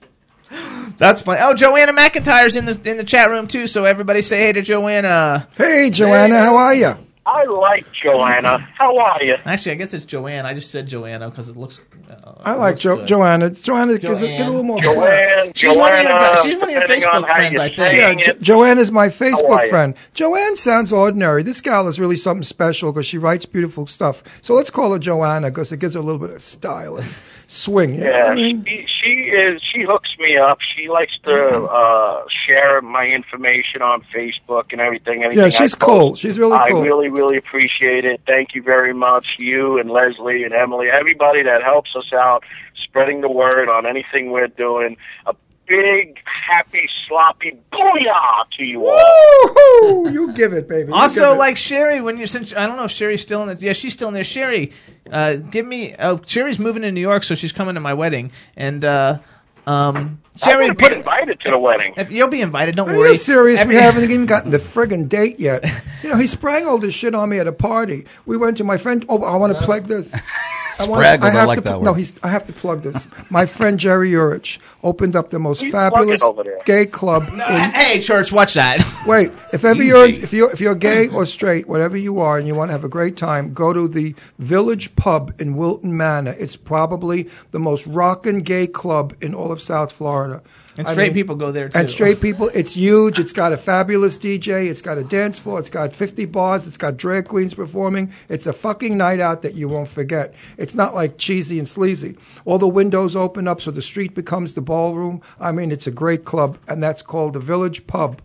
That's funny. Oh, Joanna McIntyre's in the in the chat room too. So everybody say hey to Joanna. Hey, Joanna, how are you? I like Joanna. How are you? Actually, I guess it's Joanne. I just said Joanna because it looks. Uh, I like looks jo- good. Joanna. Joanna, gives it- Joanne. get a little more. Joanne, She's one of your- Joanna, she's one of your depending on Facebook friends, I think. Yeah, saying jo- it. Joanna's my Facebook friend. Joanne sounds ordinary. This gal is really something special because she writes beautiful stuff. So let's call her Joanna because it gives her a little bit of style and swing. You Yeah, I mean? she, she is. She hooks me up. She likes to uh, share my information on Facebook and everything. Yeah, she's cool. She's really cool. I really, really appreciate it. Thank you very much, you and Leslie and Emily, everybody that helps us out, spreading the word on anything we're doing. A big, happy, sloppy booyah to you all. You give it, baby. You give Also, it. like Sherry, when you since I don't know if Sherry's still in the yeah she's still in there. Sherry, uh, give me oh Sherry's moving to New York, so she's coming to my wedding, and uh, um, I'm Sherry put be invited to the wedding. If you'll be invited, don't Are worry. you serious? Every- we haven't even gotten the friggin' date yet. You know, he sprang all this shit on me at a party. We went to my friend. Oh, I want to plug this. I wanna- Spraggled, I have like to, that No, he's. I have to plug this. My friend Jerry Urich opened up the most He's fabulous plugging over there. gay club. in, hey, church, watch that. wait, if ever you're if you're if you're gay or straight, whatever you are, and you want to have a great time, go to the Village Pub in Wilton Manor. It's probably the most rockin' gay club in all of South Florida. And I straight mean- people go there too. and straight people, it's huge. It's got a fabulous DJ. It's got a dance floor. It's got 50 bars. It's got drag queens performing. It's a fucking night out that you won't forget. It's not like cheesy and sleazy. All the windows open up so the street becomes the ballroom. I mean, it's a great club, and that's called the Village Pub.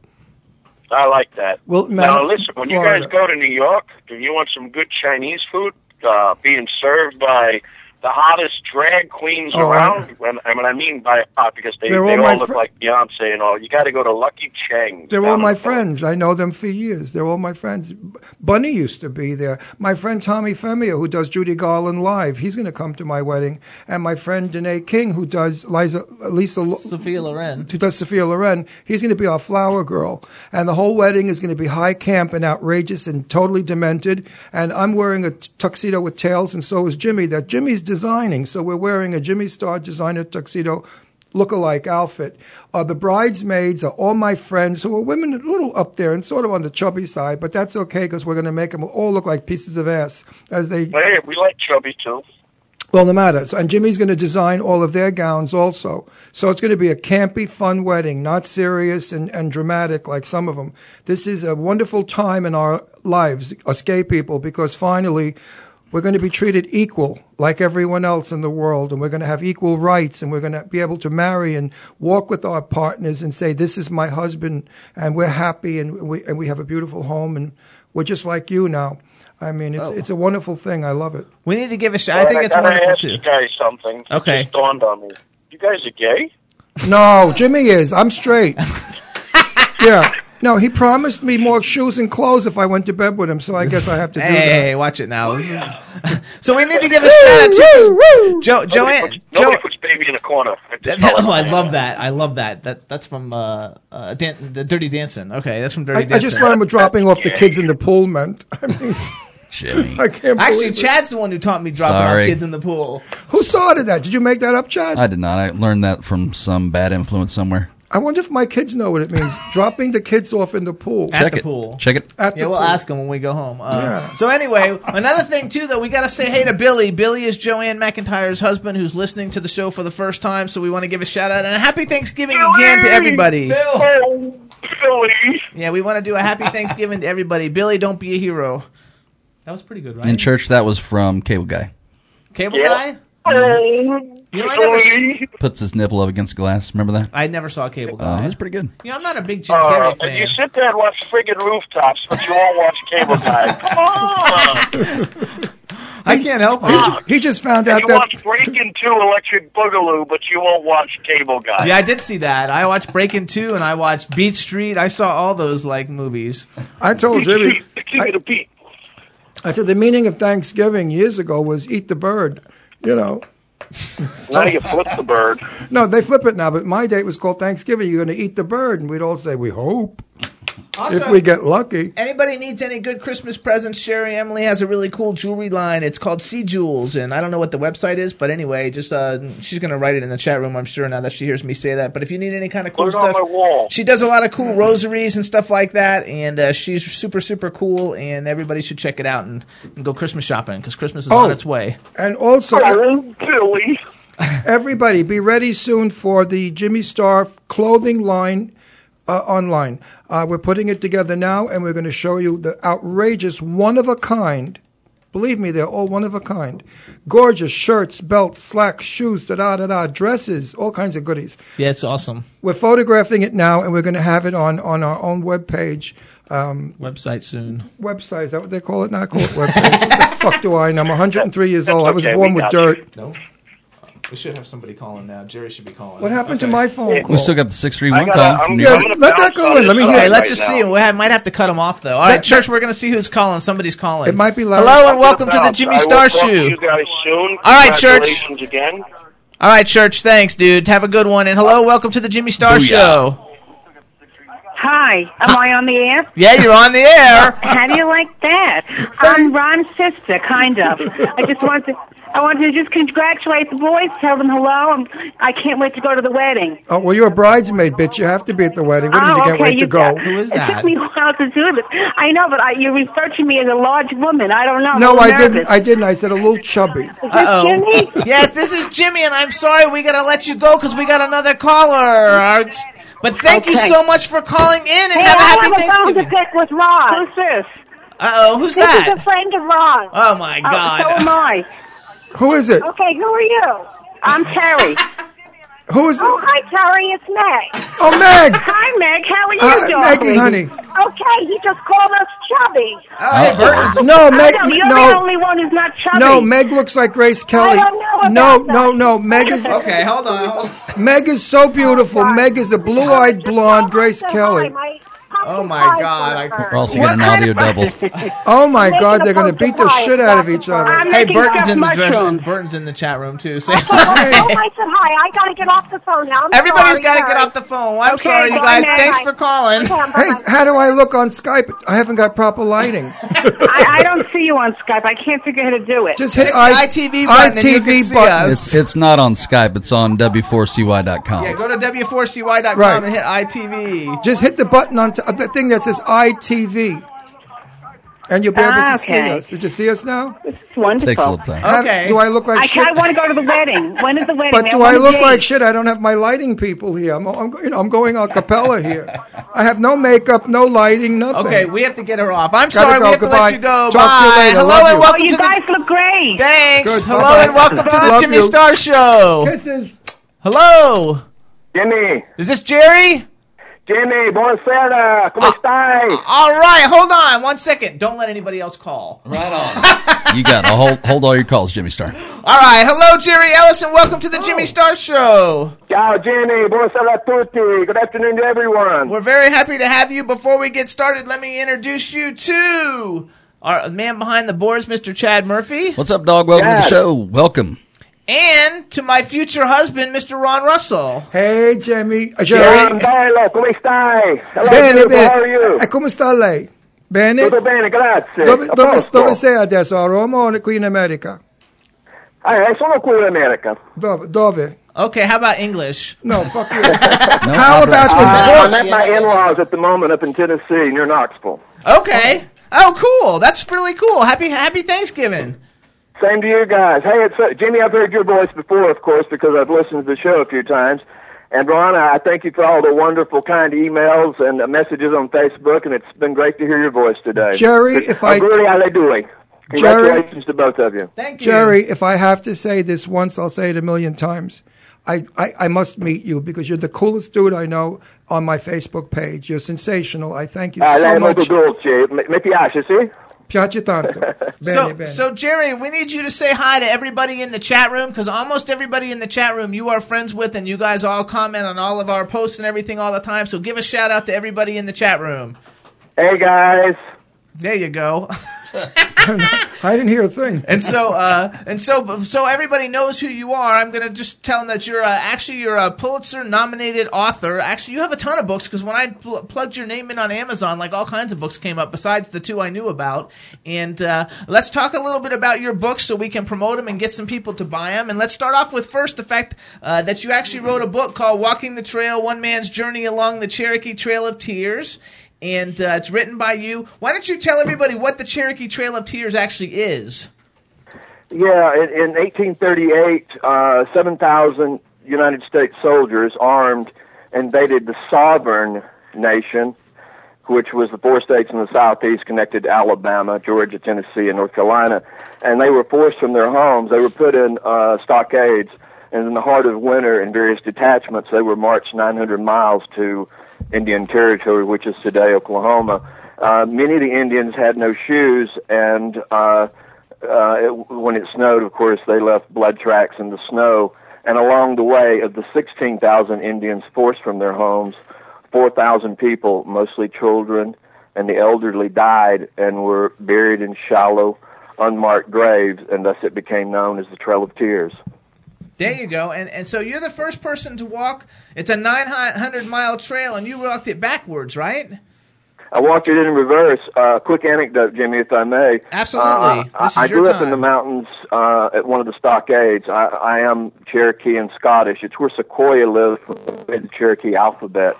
I like that. Wilton now, listen, when Florida. you guys go to New York, if you want some good Chinese food uh, being served by the hottest drag queens Oh, I- around. When, I mean, I mean by hot because they, They're all all, look fri- like Beyonce and all. You got to go to Lucky Cheng's. They're all my in the- friends. I know them for years. They're all my friends. Bunny used to be there. My friend Tommy Femia, who does Judy Garland live, he's going to come to my wedding. And my friend Danné King, who does Liza, Lisa, Sophia Loren. who does Sophia Loren, he's going to be our flower girl. And the whole wedding is going to be high camp and outrageous and totally demented. And I'm wearing a t- tuxedo with tails, and so is Jimmy, that Jimmy's designing. So we're wearing a Jimmy Star designer tuxedo look-alike outfit. Uh, the bridesmaids are all my friends who are women a little up there and sort of on the chubby side, but that's okay because we're going to make them all look like pieces of ass as they Hey, we like chubby too. well, no matter. And Jimmy's going to design all of their gowns also. So it's going to be a campy, fun wedding, not serious and, and dramatic like some of them. This is a wonderful time in our lives, us gay people, because finally we're going to be treated equal like everyone else in the world, and we're going to have equal rights, and we're going to be able to marry and walk with our partners and say, "This is my husband," and we're happy, and we and we have a beautiful home, and we're just like you now. I mean, it's oh. it's a wonderful thing. I love it. We need to give a shot. I think it's gotta wonderful ask too. you guys something. It Okay. just dawned on me. You guys are gay? No, Jimmy is. I'm straight. yeah. No, he promised me more shoes and clothes if I went to bed with him, so I guess I have to do Hey, that. watch it now. So we need to give a shout out to Joe, Nobody, Joanne. puts, Joe, nobody puts baby in a corner. I that- oh, I love that. I love that. That that's from uh, uh, Dan- the Dirty Dancing. Okay, that's from Dirty I, Dancing. I just learned what dropping off the kids in the pool meant. I mean, Jimmy. I can't Actually, believe it. Chad's the one who taught me dropping Sorry. off kids in the pool. Who started that? Did you make that up, Chad? I did not. I learned that from some bad influence somewhere. I wonder if my kids know what it means. dropping the kids off in the pool. At Check the it. pool. Check it. At the Yeah, we'll pool. ask them when we go home. Uh, Yeah. So anyway, another thing too, though, we got to say hey to Billy. Billy is Joanne McIntyre's husband, who's listening to the show for the first time. So we want to give a shout out and a happy Thanksgiving again to everybody. Oh, Billy. Yeah, we want to do a happy Thanksgiving to everybody. Billy, don't be a hero. That was pretty good, right? In church, that was from Cable Guy. Cable Yeah. guy. Oh, You know, I never, Billy. Puts his nipple up against glass. Remember that? I never saw Cable Uh, guy. that's pretty good. you know, I'm not a big Jim Uh, Carrey and you sit there and watch friggin' rooftops, but you won't watch Cable Guy. Come on! I can't help it. ju- he just found out you that watch Breaking Two Electric Boogaloo, but you won't watch Cable Guy. Yeah, I did see that. I watched Breaking Two and I watched Beat Street. I saw all those like movies. I told Jimmy. Keep it a beat. I said the meaning of Thanksgiving years ago was eat the bird. You know, Now you flip the bird. no, they flip it now. But my date was called Thanksgiving. You're going to eat the bird, and we'd all say we hope Also, if we get lucky. Anybody needs any good Christmas presents? Sherry Emily has a really cool jewelry line. It's called Sea Jewels, and I don't know what the website is, but anyway, just uh, she's gonna write it in the chat room. I'm sure now that she hears me say that. But if you need any kind of cool Put it on stuff, my wall. she does a lot of cool rosaries and stuff like that, and uh, she's super super cool. And everybody should check it out and, and go Christmas shopping because Christmas is Oh. on its way. And also, Oh, Billy. Everybody, be ready soon for the Jimmy Star clothing line uh, online. Uh, we're putting it together now, and we're going to show you the outrageous, one of a kind. Believe me, they're all one of a kind. Gorgeous shirts, belts, slacks, shoes, da da da da, dresses, all kinds of goodies. Yeah, it's awesome. We're photographing it now, and we're going to have it on, on our own webpage. Um, Website soon. website, is that what they call it now? I call it webpage. what the fuck do I know? I'm 103 years old. I was born with got you. dirt. No. We should have somebody calling now. Jerry should be calling. What happened to my phone call? We still got the six three I one gotta, call. I'm, from I'm New Yeah, York. gonna let that go in. Let me hear it. Hey, let's right just now. see. We have, might have to cut him off though. All right, That- church. We're gonna see who's calling. Somebody's calling. It might be loud. Hello and welcome to the. Jimmy Star will talk to Show. You guys soon. All right, church. Congratulations again. All right, church. Thanks, dude. Have a good one. And hello, welcome to the Jimmy Star Booyah. Show. Hi, am I on the air? Yeah, you're on the air. How do you like that? I'm Ron's sister, kind of. I just want to, I want to just congratulate the boys, tell them hello, and I can't wait to go to the wedding. Oh, well, you're a bridesmaid, bitch. You have to be at the wedding. What do you mean oh, you can't okay, wait you to go? got- Who is It took me a while to do this. I know, but I, you referred to me as a large woman. I don't know. I'm No, a I little didn't. I didn't. I said a little chubby. Uh oh. Jimmy? Yes, this is Jimmy, and I'm sorry we gotta let you go because we got another caller. But thank you so much for calling in and Hey, have a happy have a phone to Thanksgiving. pick with Ron. Who's this? Uh oh, who's This is a friend of Ron. Oh my Oh, God. so am I. Who is it? Okay, who are you? I'm Terry. Who is it? Oh, hi, Terry. It's Meg. Oh, Meg. Hi, Meg. How are you, Uh, darling? Maggie, honey. Okay, he just called us chubby. Oh, hey, Burton's No, I Meg. know, you're No, the only one who's not chubby. no, Meg looks like Grace Kelly. I don't know about No, that. no, no. Meg is Okay, hold on. Hold on. Meg is so beautiful. Meg is a blue-eyed blonde Grace Kelly. Oh, oh my God, I We're also getting an audio double. Oh my Making God, a they're gonna bunch of beat the pies, shit out of lots each of other. I'm Hey, making Burton's stuffed in the dress. mushrooms. Burton's in the chat room too. Say Tell I said hi. I gotta get off the phone now. I'm Everybody's sorry, got to get sorry. off the phone. I'm Okay, sorry, you bye, guys. Meg. Thanks for calling. Okay, I'm Hey, how do I look on Skype? I haven't got proper lighting. I, I don't see you on Skype. I can't figure how to do it. Just hit Hit the I- ITV button and you can see us. It's it's not on Skype. It's on w4cy.com. Yeah, go to w4cy.com Right. and hit ITV. Just hit the button on t- the thing that says ITV, and you'll be able Ah, to see okay. us. Did you see us now? It's wonderful. Takes a little time. How- Okay. Do I look like I, shit? I want to go to the wedding. When is the wedding? But do I, I a look date. like shit? I don't have my lighting people here. I'm, I'm you know, I'm going a cappella here. I have no makeup, no lighting, nothing. Okay, we have to get her off. I'm Gotta sorry, go. we have to let you go. Talk to you Bye. later. Hello Love and you. Oh, welcome you to guys the. look great. Thanks. Good. Hello Bye-bye. and welcome to the Love Jimmy you. Star Show. Kisses. Hello. Jimmy, Is this Jerry? Jimmy, buonasera, come ah, stai? Ah, all right, hold on one second. Don't let anybody else call. Right on. you got to hold hold all your calls, Jimmy Star. All right, hello, Jerry Ellison. welcome to the Jimmy Star Show. Ciao, Jimmy, buonasera a tutti. Good afternoon to everyone. We're very happy to have you. Before we get started, let me introduce you to our man behind the boards, Mr. Chad Murphy, What's up, dog? Welcome to the show. Welcome. And to my future husband, Mr. Ron Russell. Hey, Jamie. Uh, Ciao, Jerry. bello, come stai? Hello, Bene, beautiful, how are you? E come sta lei? Bene? Tutto bene, grazie. Dove, dove, dove sei adesso? A Roma o qui in America? Eh, sono qui in America. Dove? Dove? Okay, how about English? No, fuck you. No, How about this Uh. I'm at my in-laws at the moment up in Tennessee near Knoxville. Okay. Oh, cool. That's really cool. Happy Happy Thanksgiving. Same to you guys. Hey, it's uh, Jimmy. I've heard your voice before, of course, because I've listened to the show a few times. And Ron, I thank you for all the wonderful, kind emails and uh, messages on Facebook, and it's been great to hear your voice today. Jerry, if I- Auguri alle due. Congratulations to both of you. Thank you. Jerry, if I have to say this once, I'll say it a million times. I, I, I must meet you because you're the coolest dude I know on my Facebook page. You're sensational. I thank you lei so è molto much. dolce. Mi mi piace, sì? Piace tanto. Bene, So, bene. so Jerry, we need you to say hi to everybody in the chat room because almost everybody in the chat room you are friends with, and you guys all comment on all of our posts and everything all the time. So give a shout out to everybody in the chat room. Hey, guys. There you go. I didn't hear a thing. And so, uh, and so, so everybody knows who you are. I'm gonna just tell them that you're uh, actually you're a Pulitzer-nominated author. Actually, you have a ton of books because when I pl- plugged your name in on Amazon, like all kinds of books came up besides the two I knew about. And uh, let's talk a little bit about your books so we can promote them and get some people to buy them. And let's start off with first the fact uh, that you actually wrote a book called "Walking the Trail: One Man's Journey Along the Cherokee Trail of Tears." And uh, it's written by you. Why don't you tell everybody what the Cherokee Trail of Tears actually is? Yeah, in, in 1838, uh, 7,000 United States soldiers armed invaded the sovereign nation, which was the four states in the southeast connected to Alabama, Georgia, Tennessee, and North Carolina. And they were forced from their homes. They were put in uh, stockades. And in the heart of winter, in various detachments, they were marched 900 miles to Indian Territory, which is today Oklahoma. Uh, many of the Indians had no shoes, and uh, uh, it, when it snowed, of course, they left blood tracks in the snow. And along the way, of the 16,000 Indians forced from their homes, 4,000 people, mostly children and the elderly, died and were buried in shallow, unmarked graves, and thus it became known as the Trail of Tears. There you go. And and so you're the first person to walk. It's a 900 mile trail, and you walked it backwards, right? I walked it in reverse. Uh, quick anecdote, Jimmy, if I may. Absolutely. Uh, This I, I grew up in the mountains uh, at one of the stockades. I, I am Cherokee and Scottish. It's where Sequoyah lived with the Cherokee alphabet,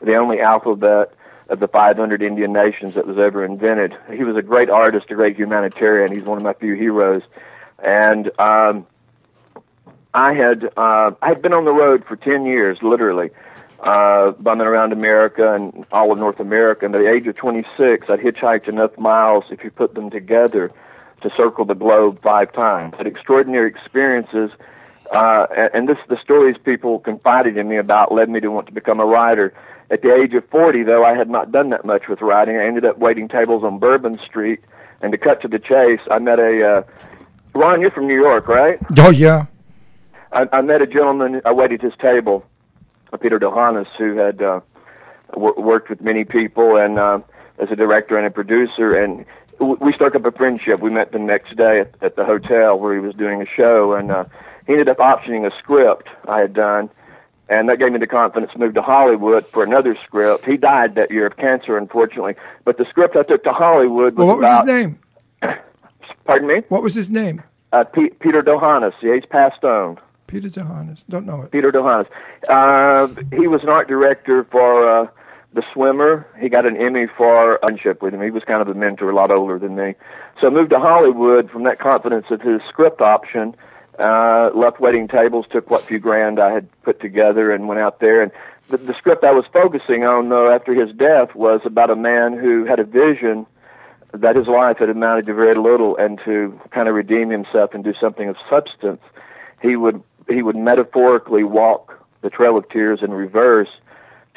the only alphabet of the 500 Indian nations that was ever invented. He was a great artist, a great humanitarian. He's one of my few heroes. And um, I had uh, I had been on the road for ten years, literally, uh, bumming around America and all of North America. And at the age of 26, I'd hitchhiked enough miles, if you put them together, to circle the globe five times. Had extraordinary experiences, uh, and, this the stories people confided in me about led me to want to become a writer. At the age of 40, though, I had not done that much with writing. I ended up waiting tables on Bourbon Street, and to cut to the chase, I met a uh, Ron. You're from New York, right? Oh yeah. I, I met a gentleman. I waited his table, uh, Peter Dohanos, who had uh, w- worked with many people and uh, as a director and a producer, and w- we struck up a friendship. We met the next day at, at the hotel where he was doing a show, and uh, he ended up optioning a script I had done, and that gave me the confidence to move to Hollywood for another script. He died that year of cancer, unfortunately, but the script I took to Hollywood was Well, what was about. his name? Pardon me. What was his name? Uh, P- Peter Dohanos. Yeah, he's passed on. Peter Johannes. Don't know it. Peter Dohanos. Uh, he was an art director for uh, The Swimmer. He got an Emmy for friendship with him. He was kind of a mentor, a lot older than me. So I moved to Hollywood from that confidence of his script option. Uh, left waiting tables, took what few grand I had put together, and went out there. And the, the script I was focusing on, though, after his death, was about a man who had a vision that his life had amounted to very little, and to kind of redeem himself and do something of substance, he would he would metaphorically walk the Trail of Tears in reverse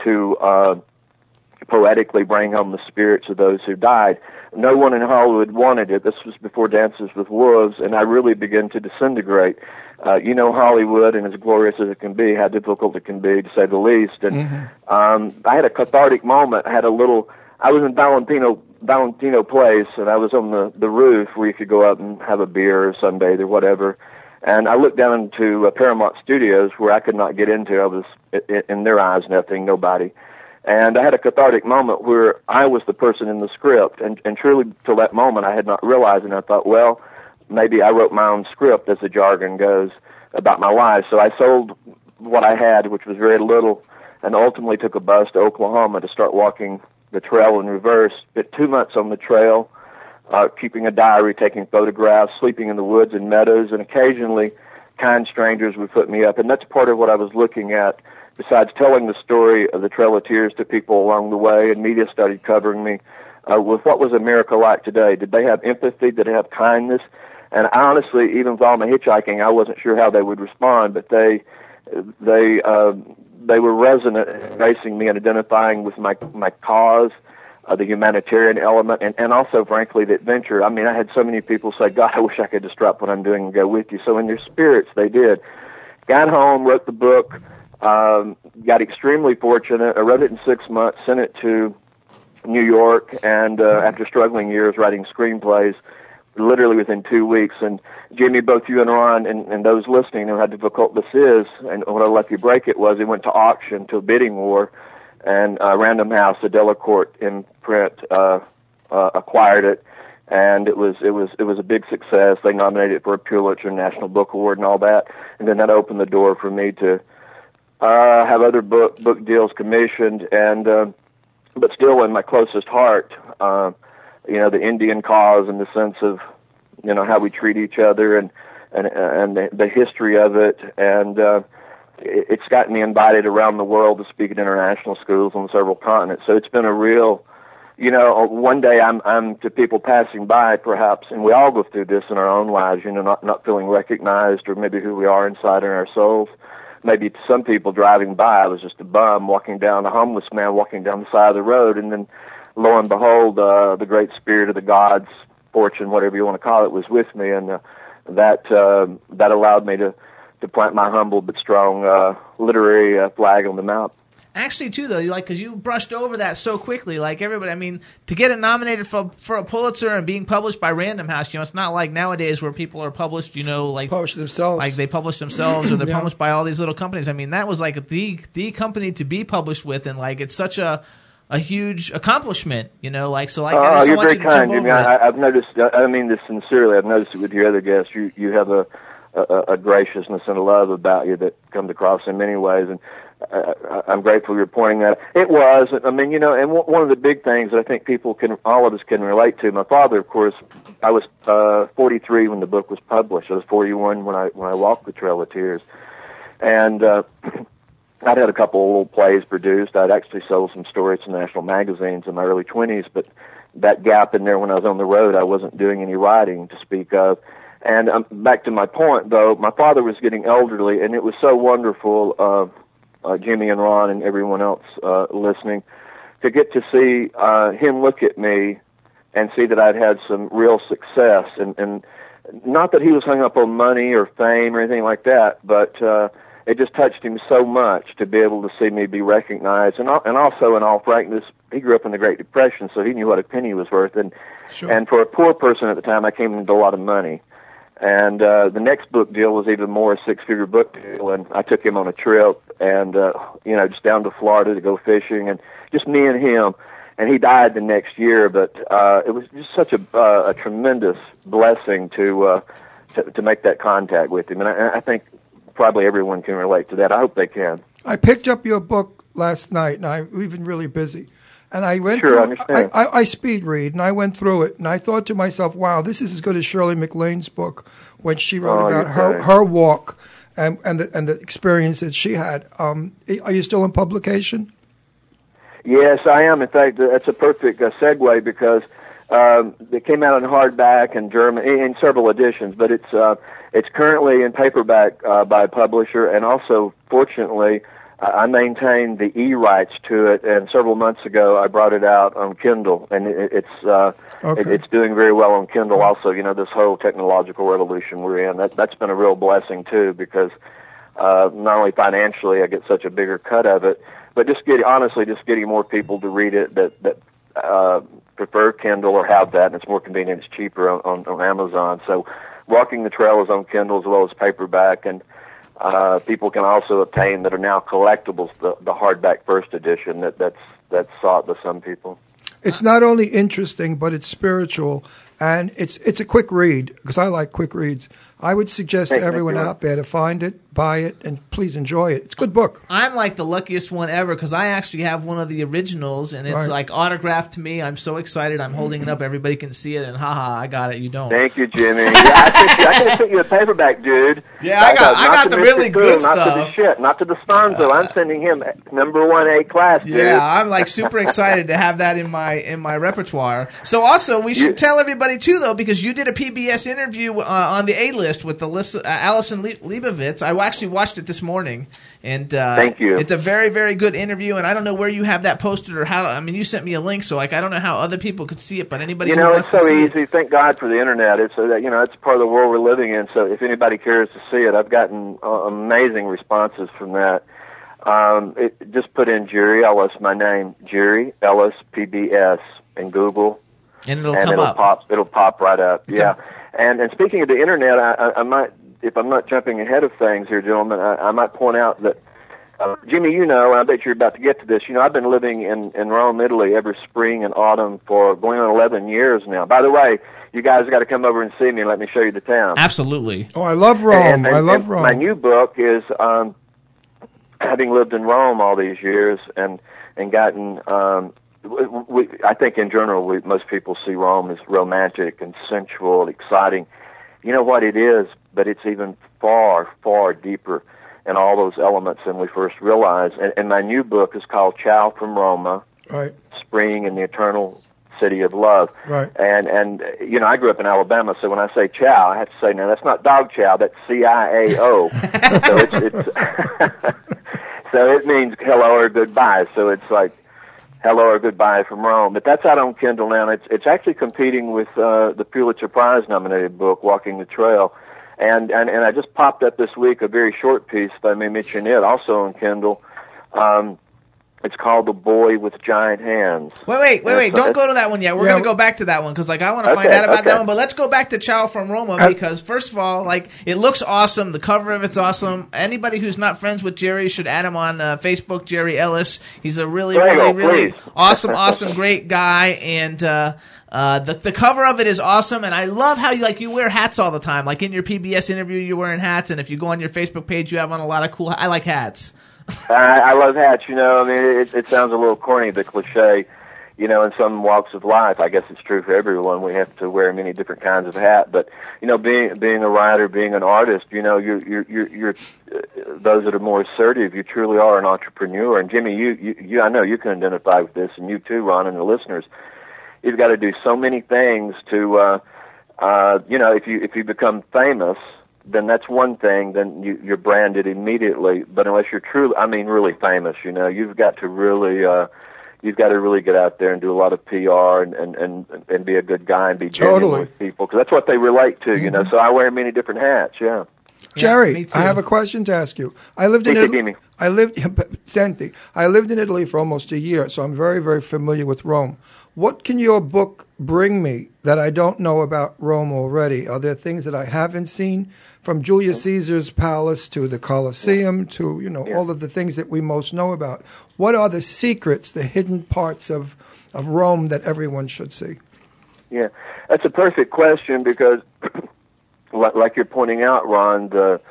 to uh, poetically bring home the spirits of those who died. No one in Hollywood wanted it. This was before Dances with Wolves, and I really began to disintegrate. Uh, you know Hollywood, and as glorious as it can be, how difficult it can be, to say the least. And um, I had a cathartic moment. I had a little. I was in Valentino Valentino Place, and I was on the the roof where you could go out and have a beer or sunbathe or whatever. And I looked down into uh, Paramount Studios, where I could not get into. I was in their eyes nothing, nobody. And I had a cathartic moment where I was the person in the script, and and truly till that moment I had not realized, and I thought, well, maybe I wrote my own script, as the jargon goes, about my life. So I sold what I had, which was very little, and ultimately took a bus to Oklahoma to start walking the trail in reverse. Spent two months on the trail, uh, keeping a diary, taking photographs, sleeping in the woods and meadows, and occasionally kind strangers would put me up. And that's part of what I was looking at. Besides telling the story of the Trail of Tears to people along the way, and media started covering me uh, with what was America like today. Did they have empathy? Did they have kindness? And honestly, even all my hitchhiking, I wasn't sure how they would respond, but they they uh, they were resonant, embracing me and identifying with my my cause, uh, the humanitarian element, and and also, frankly, the adventure. I mean, I had so many people say, "God, I wish I could just drop what I'm doing and go with you." So in their spirits, they did. Got home, wrote the book, um, got extremely fortunate. I wrote it in six months, sent it to New York, and uh, after struggling years writing screenplays, literally within two weeks. And Jimmy, both you and Ron, and, and those listening know how difficult this is. And what let you break it was it went to auction to a bidding war, and uh, Random House, a Delacorte imprint, uh, uh, acquired it. And it was it was it was a big success. They nominated it for a Pulitzer National Book Award and all that. And then that opened the door for me to uh, have other book book deals commissioned, and uh, but still in my closest heart, uh, you know, the Indian cause in the sense of you know how we treat each other and and and the, the history of it, and uh, it's gotten me invited around the world to speak at international schools on several continents. So it's been a real you know, one day I'm I'm to people passing by, perhaps, and we all go through this in our own lives. You know, not not feeling recognized, or maybe who we are inside in our souls. Maybe some people driving by, I was just a bum walking down, a homeless man walking down the side of the road, and then, lo and behold, uh, the great spirit of the gods, fortune, whatever you want to call it, was with me, and uh, that uh, that allowed me to to plant my humble but strong uh, literary uh, flag on the map. Actually, too, though, like because you brushed over that so quickly, like everybody. I mean, to get it nominated for for a Pulitzer and being published by Random House, you know, it's not like nowadays where people are published, you know, like publish themselves, like they publish themselves or they're Yeah. published by all these little companies. I mean, that was like the the company to be published with, and like it's such a a huge accomplishment, you know. Like so, like I oh, just you're want very you to jump kind, Jimmy. I, I've noticed. I I mean this sincerely. I've noticed it with your other guests. You you have a a, a graciousness and a love about you that comes across in many ways, and I- I'm grateful you're pointing that. It was. I mean, you know, and one one of the big things that I think people can, all of us can relate to. My father, of course, I was uh, 43 when the book was published. I was 41 when I when I walked the Trail of Tears, and. uh I'd had a couple of little plays produced. I'd actually sold some stories to national magazines in my early 20s, but that gap in there when I was on the road, I wasn't doing any writing to speak of. And um, back to my point, though, my father was getting elderly, and it was so wonderful. Uh, uh, Jimmy and Ron and everyone else uh, listening, to get to see uh, him look at me and see that I'd had some real success, and and not that he was hung up on money or fame or anything like that, but uh, it just touched him so much to be able to see me be recognized, and and also in all frankness, he grew up in the Great Depression, so he knew what a penny was worth, and Sure. and for a poor person at the time, I came into a lot of money. And uh, the next book deal was even more a six-figure book deal, and I took him on a trip, and uh, you know, just down to Florida to go fishing, and just me and him. And he died the next year, but uh, it was just such a uh, a tremendous blessing to, uh, to to make that contact with him, and I, I think probably everyone can relate to that. I hope they can. I picked up your book last night, and I we've been really busy. And I went Sure, through. I. I, I, speed read, and I went through it, and I thought to myself, "Wow, this is as good as Shirley MacLaine's book when she wrote Oh, about her her walk and and the, and the experiences she had." Um, are you still in publication? Yes, I am. In fact, that's a perfect uh, segue because um, it came out in hardback and German in in several editions, but it's uh, it's currently in paperback uh, by a publisher, and also, fortunately, I I maintain the e rights to it. And several months ago, I brought it out on Kindle, and it, it's uh, Okay. it, it's doing very well on Kindle. Also, you know, this whole technological revolution we're in that that's been a real blessing too, because uh, not only financially, I get such a bigger cut of it, but just getting honestly, just getting more people to read it that that uh, prefer Kindle or have that, and it's more convenient, it's cheaper on, on, on Amazon. So, Walking the Trail is on Kindle as well as paperback, and uh, people can also obtain that are now collectibles the, the hardback first edition that that's that's sought by some people. It's not only interesting, but it's spiritual, and it's it's a quick read because I like quick reads. I would suggest Hey, to everyone out there to find it, buy it, and please enjoy it. It's a good book. I'm like the luckiest one ever because I actually have one of the originals and it's Right. like autographed to me. I'm so excited. I'm holding it up. Everybody can see it. And haha, I got it. You don't. Thank you, Jimmy. Yeah, I, sent you, I could have sent you a paperback, dude. Yeah, I got- Uh, I not got to the Mr. really Cool, good not to the stuff. Uh, shit, not to the Sponzo. I'm sending him number one A class, dude. Yeah, I'm like super excited to have that in my in my repertoire. So also, we should tell everybody too, though, because you did a PBS interview uh, on the A list with the list, uh, Allison Le- Leibovitz. I actually watched it this morning, and uh, Thank you. It's a very very good interview, and I don't know where you have that posted or how. I mean, you sent me a link, so like I don't know how other people could see it, but anybody You who know, wants it's so see it- easy. Thank God for the internet. It's uh, you know, it's part of the world we're living in. So if anybody cares to see it, I've gotten uh, amazing responses from that. Um, it, just put in Jerry Ellis, my name, Jerry Ellis PBS, in Google, and it'll and come it'll up. pop. It'll pop right up. Yeah. And and speaking of the internet, I, I, I might, if I'm not jumping ahead of things here, gentlemen, I, I might point out that. Uh, Jimmy, you know, and I bet you're about to get to this. You know, I've been living in in Rome, Italy, every spring and autumn for going on 11 years now. By the way, you guys got to come over and see me and let me show you the town. Absolutely. Oh, I love Rome. And- and- I love Rome. My new book is um, having lived in Rome all these years and and gotten. Um, we, we, I think in general, we, most people see Rome as romantic and sensual, exciting. You know what it is, but it's even far, far deeper in all those elements than we first realize. And, and my new book is called Ciao from Roma right, spring in the eternal city of love. right. And and you know, I grew up in Alabama, so when I say chow, I have to say no, that's not dog chow, that's C I A O. so it's it's so it means hello or goodbye. So it's like hello or goodbye from Rome. But that's out on Kindle now. It's it's actually competing with uh, the Pulitzer Prize nominated book, Walking the Trail. And, and and I just popped up this week a very short piece, may mention it, also on Kindle. Um, it's called The Boy with Giant Hands. Wait, wait, wait, wait! Don't go to that one yet. We're Yeah. gonna go back to that one because, like, I want to find Okay, out about okay. that one. But let's go back to Ciao from Roma Uh, because, first of all, like, it looks awesome. The cover of it's awesome. Anybody who's not friends with Jerry should add him on uh, Facebook. Jerry Ellis. He's a really, There really, go, really please. awesome, awesome, great guy. And uh, uh, the the cover of it is awesome. And I love how you like you wear hats all the time. Like in your PBS interview, you're wearing hats, and if you go on your Facebook page, you have on a lot of cool. I like hats. I, I love hats. You know, I mean, it, it sounds a little corny, the cliche. You know, in some walks of life, I guess it's true for everyone. We have to wear many different kinds of hat. But you know, being being a writer, being an artist, you know, you're you're you're, you're uh, those that are more assertive. You truly are an entrepreneur. And Jimmy, you you, you I know you can identify with this, and you too, Ron, and the listeners. You've got to do so many things to, uh, uh, you know, if you if you become famous, then that's one thing. Then you, you're branded immediately. But unless you're truly, I mean, really famous, you know, you've got to really, uh, you've got to really get out there and do a lot of PR and and and, and be a good guy and be genuine Totally. with people because that's what they relate to, you know. So I wear many different hats. Yeah. Jerry, I have a question to ask you. I lived in Sì, sì, Italy. I lived, senti, I lived in Italy for almost a year, so I'm very, very familiar with Rome. What can your book bring me that I don't know about Rome already? Are there things that I haven't seen, from Julius mm. Caesar's palace to the Colosseum to you know all of the things that we most know about? What are the secrets, the hidden parts of of Rome that everyone should see? Yeah, that's a perfect question because, like, like you're pointing out, Ron, the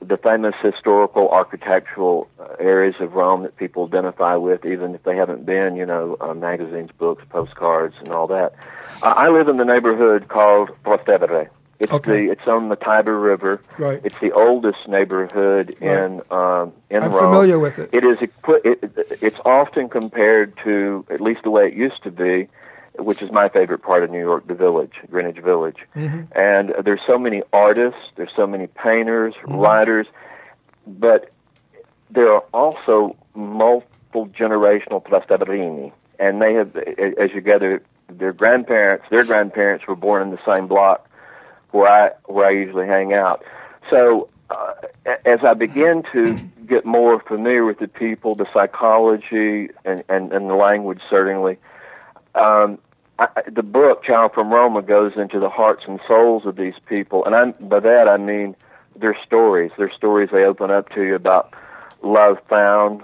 the famous historical architectural uh, areas of Rome that people identify with, even if they haven't been, you know, uh, magazines, books, postcards, and all that. Uh, I live in the neighborhood called Trastevere. It's Okay. the it's on the Tiber River. Right. It's the oldest neighborhood in um, in I'm Rome. familiar with it. It is equi- it, it's often compared to at least the way it used to be, which is my favorite part of New York, the Village, Greenwich Village. And there's so many artists, there's so many painters, writers, but there are also multiple generational Trasteverini, and they have, as you gather, their grandparents, their grandparents were born in the same block where I where I usually hang out. So uh, as I begin to get more familiar with the people, the psychology, and and, and the language, certainly, um, I, the book Ciao from Roma goes into the hearts and souls of these people, and I, by that I mean their stories. Their stories they open up to you about love found,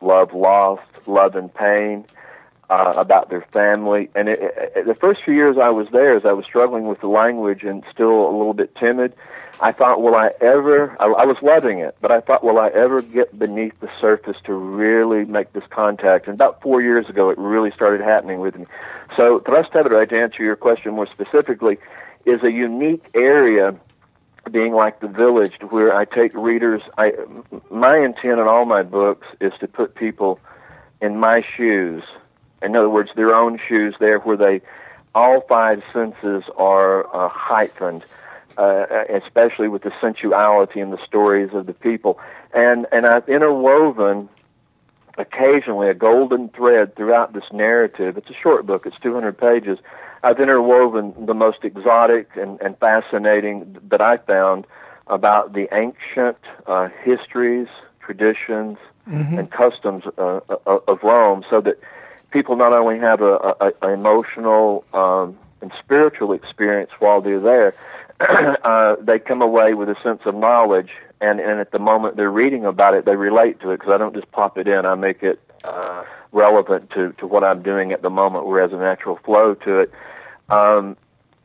love lost, love and pain, uh, about their family. And it, it, the first few years I was there, as I was struggling with the language and still a little bit timid, I thought, will I ever? I, I was loving it, but I thought, will I ever get beneath the surface to really make this contact? And about four years ago, it really started happening with me. So, Trastevere, to answer your question more specifically, is a unique area being like the village where I take readers I my intent in all my books is to put people in my shoes. In other words, their own shoes there where they all five senses are uh, heightened, uh, especially with the sensuality and the stories of the people. And and I've interwoven occasionally a golden thread throughout this narrative. It's a short book, it's 200 pages. I've interwoven the most exotic and, and fascinating that I found about the ancient uh, histories, traditions, and customs uh, uh, of Rome so that people not only have a, a, a emotional um, and spiritual experience while they're there, uh, they come away with a sense of knowledge, and, and at the moment they're reading about it, they relate to it because I don't just pop it in; I make it uh, relevant to to what I'm doing at the moment, where there's a natural flow to it. Um,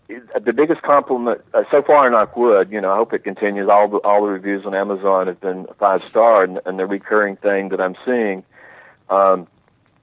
the biggest compliment uh, so far, knock wood, you know, I hope it continues. All the all the reviews on Amazon have been five star, and, and the recurring thing that I'm seeing um,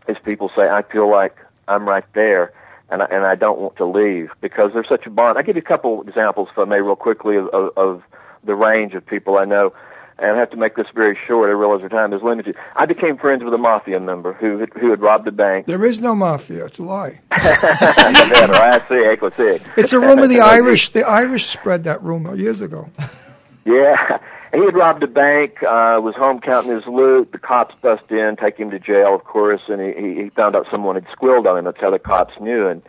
is people say, "I feel like I'm right there." And I, and I don't want to leave because there's such a bond. I'll give you a couple examples, if I may, real quickly, of, of, of the range of people I know. And I have to make this very short. I realize our time is limited. I became friends with a mafia member who had, who had robbed a bank. There is no mafia. It's a lie. Eh? Sì, ecco, sì. It's a rumor the Irish the Irish spread that rumor years ago. Yeah. He had robbed a bank, uh, was home counting his loot. The cops bust in, take him to jail, of course, and he, he, found out someone had squilled on him. That's how the cops knew. And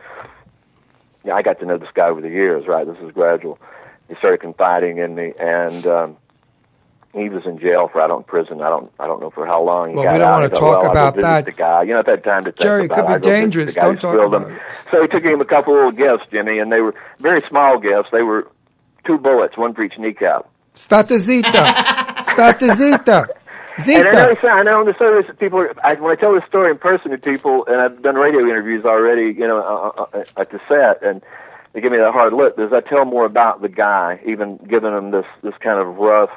yeah, I got to know this guy over the years, right? This is gradual. He started confiding in me, and um, he was in jail for I don't prison. I don't I don't know for how long. He Well, got we don't out. wanna talk well, about that. The guy, you know, I've had time to think Jerry, it about could be I'll go visit dangerous. The guy who Don't talk about him. it. So he took him a couple little gifts, Jimmy, and they were very small gifts. They were two bullets, one for each kneecap. Stata zita. Stata zita. And I know, I know on the service, people. Are, I, when I tell this story in person to people, and I've done radio interviews already, you know, uh, uh, at the set, and they give me that hard look. As I tell more about the guy, even giving them this this kind of rough.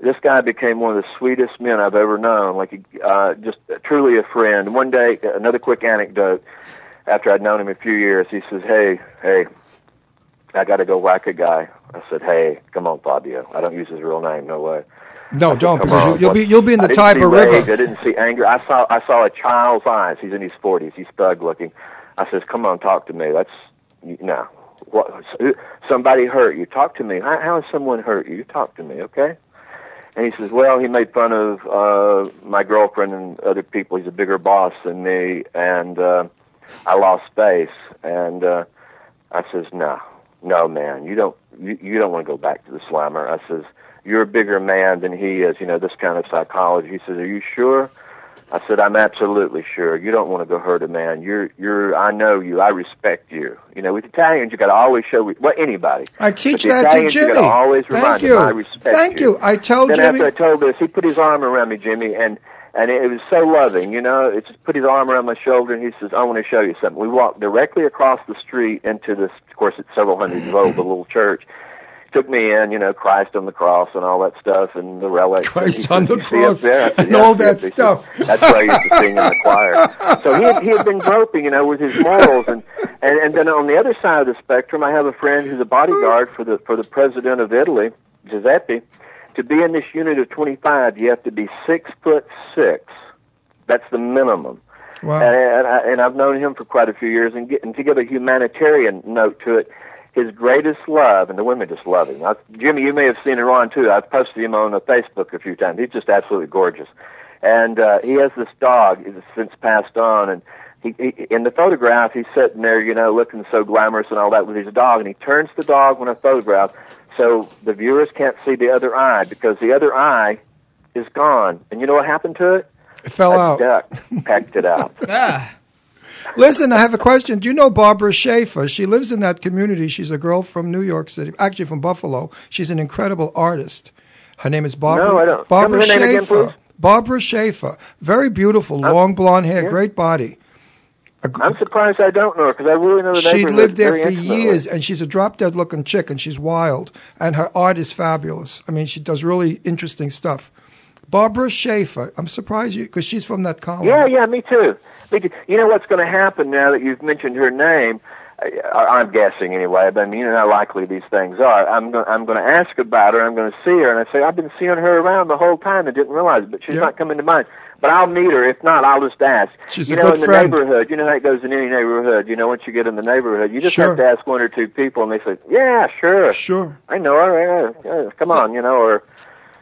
This guy became one of the sweetest men I've ever known. Like, uh, just truly a friend. One day, another quick anecdote. After I'd known him a few years, he says, "Hey, hey, I got to go whack a guy." I said, "Hey, come on, Fabio. I don't use his real name. No way." No, don't Come because on, you, you'll be you'll be in the Tiber rage, River. I didn't see anger. I saw I saw a child's eyes. He's in his forties. He's thug looking. I says, "Come on, talk to me." That's no. What, somebody hurt you. Talk to me. How, how has someone hurt you? Talk to me, okay? And he says, well, he made fun of uh, my girlfriend and other people. He's a bigger boss than me, and uh, I lost face. And uh, I says, no, no, man, you don't, you, you don't want to go back to the slammer. I says, you're a bigger man than he is. You know this kind of psychology. He says, are you sure? I said, I'm absolutely sure. You don't want to go hurt a man. You're, you're. I know you. I respect you. You know, with Italians, you got to always show. Well, anybody. I teach that to Italians, you Jimmy. gotta always Thank remind you. them, I respect Thank you. I told then Jimmy. after I told this, he put his arm around me, Jimmy, and and it was so loving. You know, it just put his arm around my shoulder, and he says, "I want to show you something." We walked directly across the street into this. Of course, it's several hundred years old, the little church. Took me in, you know, Christ on the cross and all that stuff, and the relics. Christ he on the "You see up cross there?" Said, and "Yeah, all that up there." He said, stuff. That's what I used to sing in the choir. So he had, he had been groping, you know, with his morals, and, and and then on the other side of the spectrum, I have a friend who's a bodyguard for the for the president of Italy, Giuseppe. To be in this unit of 25, you have to be six foot six. That's the minimum. Wow. And, and, I, and I've known him for quite a few years, and, get, and to give a humanitarian note to it, his greatest love, and the women just love him. I, Jimmy, you may have seen it on too. I've posted him on uh, Facebook a few times. He's just absolutely gorgeous, and uh, he has this dog. He's since passed on, and he, he in the photograph he's sitting there, you know, looking so glamorous and all that with his dog, and he turns the dog when I photograph, so the viewers can't see the other eye because the other eye is gone. And you know what happened to it? It fell a out. duck pecked it out. Ah, Listen, I have a question. Do you know Barbara Schaefer? She lives in that community. She's a girl from New York City, actually from Buffalo. She's an incredible artist. Her name is Barbara. No, I don't. Barbara Tell me her name again, please. Barbara Schaefer. Very beautiful, long blonde hair, yeah. great body. I'm surprised I don't know her because I really know the She lived there for years, and she's a drop dead looking chick, and she's wild, and her art is fabulous. I mean, she does really interesting stuff. Barbara Schaefer. I'm surprised you because she's from that colony. Yeah, yeah, me too. Me too. You know what's going to happen now that you've mentioned her name? I, I'm guessing anyway, but I mean, you know how likely these things are. I'm going, I'm going to ask about her. I'm going to see her, and I say I've been seeing her around the whole time and didn't realize it, but she's Yeah. not coming to mind. But I'll meet her. If not, I'll just ask. She's you a know, in the friend. neighborhood, you know how it goes in any neighborhood. You know, once you get in the neighborhood, you just Sure. have to ask one or two people, and they say, "Yeah, sure, Sure. I know her. Yeah, yeah, come on, you know, or."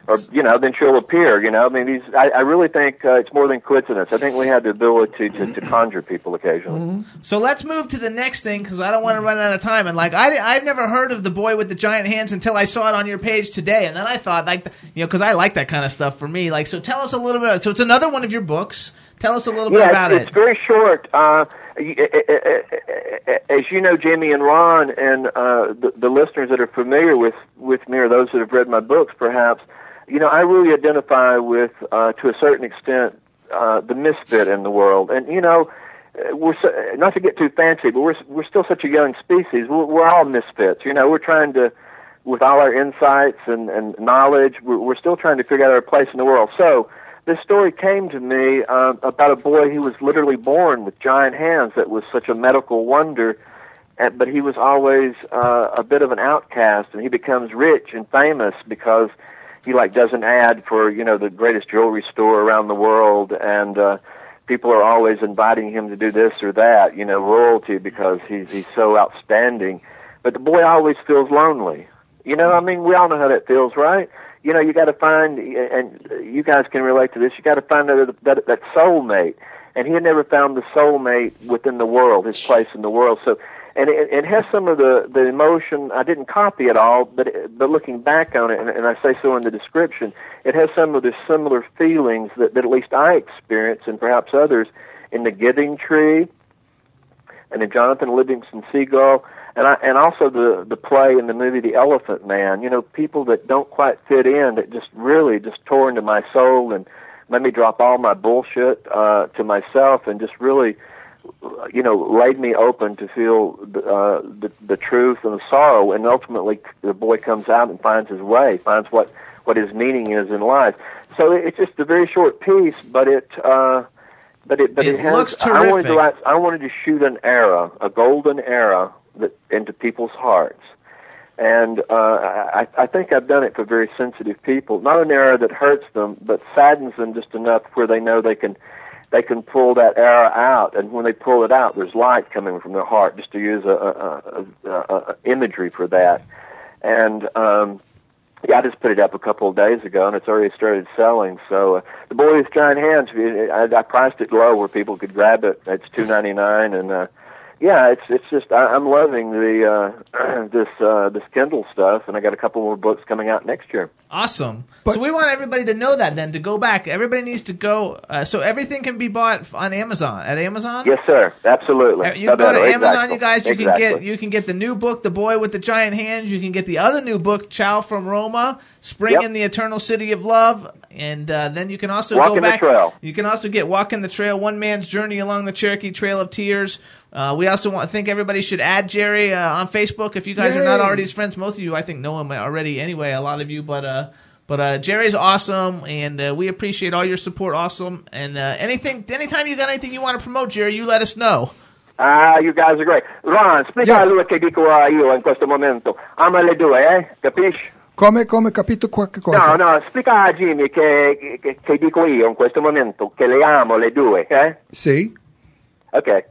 Or you know, then she'll appear. You know, I mean, these. I, I really think uh, it's more than coincidence. I think we have the ability to, to conjure people occasionally. Mm-hmm. so let's move to the next thing because I don't want to run out of time. And like I, I've never heard of the boy with the giant hands until I saw it on your page today, and then I thought like you know because I like that kind of stuff for me. Like so, tell us a little bit. So it's another one of your books. Tell us a little bit about it's, it. it's very short. Uh, as you know, Jimmy and Ron, and uh, the, the listeners that are familiar with with me, or those that have read my books, perhaps, you know, I really identify with, uh, to a certain extent, uh, the misfit in the world, and you know. We're so, not to get too fancy, but we're we're still such a young species. We're, we're all misfits, you know. We're trying to, with all our insights and, and knowledge, we're, we're still trying to figure out our place in the world. So, this story came to me uh, about a boy who was literally born with giant hands that was such a medical wonder and, but he was always uh, a bit of an outcast and he becomes rich and famous because he like does an ad for you know the greatest jewelry store around the world and uh people are always inviting him to do this or that you know royalty because he's he's so outstanding. But the boy always feels lonely. You know i mean we all know how that feels right? You know you got to find and you guys can relate to this you got to find that that that soulmate. And he had never found the soulmate within the world his place in the world. So and it, it has some of the the emotion. I didn't copy it all, but it, but looking back on it, and, and I say so in the description, it has some of the similar feelings that, that at least I experience, and perhaps others, in the Giving Tree, and in Jonathan Livingston Seagull, and I and also the the play in the movie The Elephant Man. You know, people that don't quite fit in, that just really just tore into my soul and made me drop all my bullshit uh, to myself, and just really you know, laid me open to feel the, uh, the the truth and the sorrow, and ultimately the boy comes out and finds his way, finds what what his meaning is in life. So it's just a very short piece, but it uh, but it but It it, has. looks I wanted to write, I wanted to shoot an era, a golden era, that into people's hearts. And uh, I, I think I've done it for very sensitive people. Not an era that hurts them, but saddens them just enough where they know they can they can pull that air out, and when they pull it out, there's light coming from their heart. Just to use a, a, a, a imagery for that, and um, yeah, I just put it up a couple of days ago, and it's already started selling. So uh, the boy with giant hands, I, I priced it low where people could grab it. It's two ninety nine, and uh, yeah, it's it's just I, I'm loving the uh, this uh, this Kindle stuff, and I got a couple more books coming out next year. Awesome. so we want everybody to know that then to go back. Everybody needs to go. Uh, so everything can be bought on Amazon. At Amazon. Yes, sir. Absolutely. Uh, You can go to Exactly. Amazon, you guys. You can get you can get the new book, The Boy with the Giant Hands. You can get the other new book, Ciao from Roma, Spring Yep. in the Eternal City of Love, and uh, then you can also Walking go the back. Trail. You can also get Walking the Trail, One Man's Journey Along the Cherokee Trail of Tears. Uh, we also want think everybody should add Jerry uh, on Facebook if you guys are not already his friends. Most of you, I think, know him already anyway. A lot of you, but. Uh, but uh, Jerry's awesome, and uh, we appreciate all your support. Awesome, and uh, anything, anytime you got anything you want to promote, Jerry, you let us know. Ah, you guys are great. Ron, spiega a lui che dico uh, io in questo momento. Ama le due, eh? Capisci? Come, come, capito qualche cosa? no, no, spiega a Jimmy che, che, che dico io in questo momento, che le amo le due, eh? See? Ok.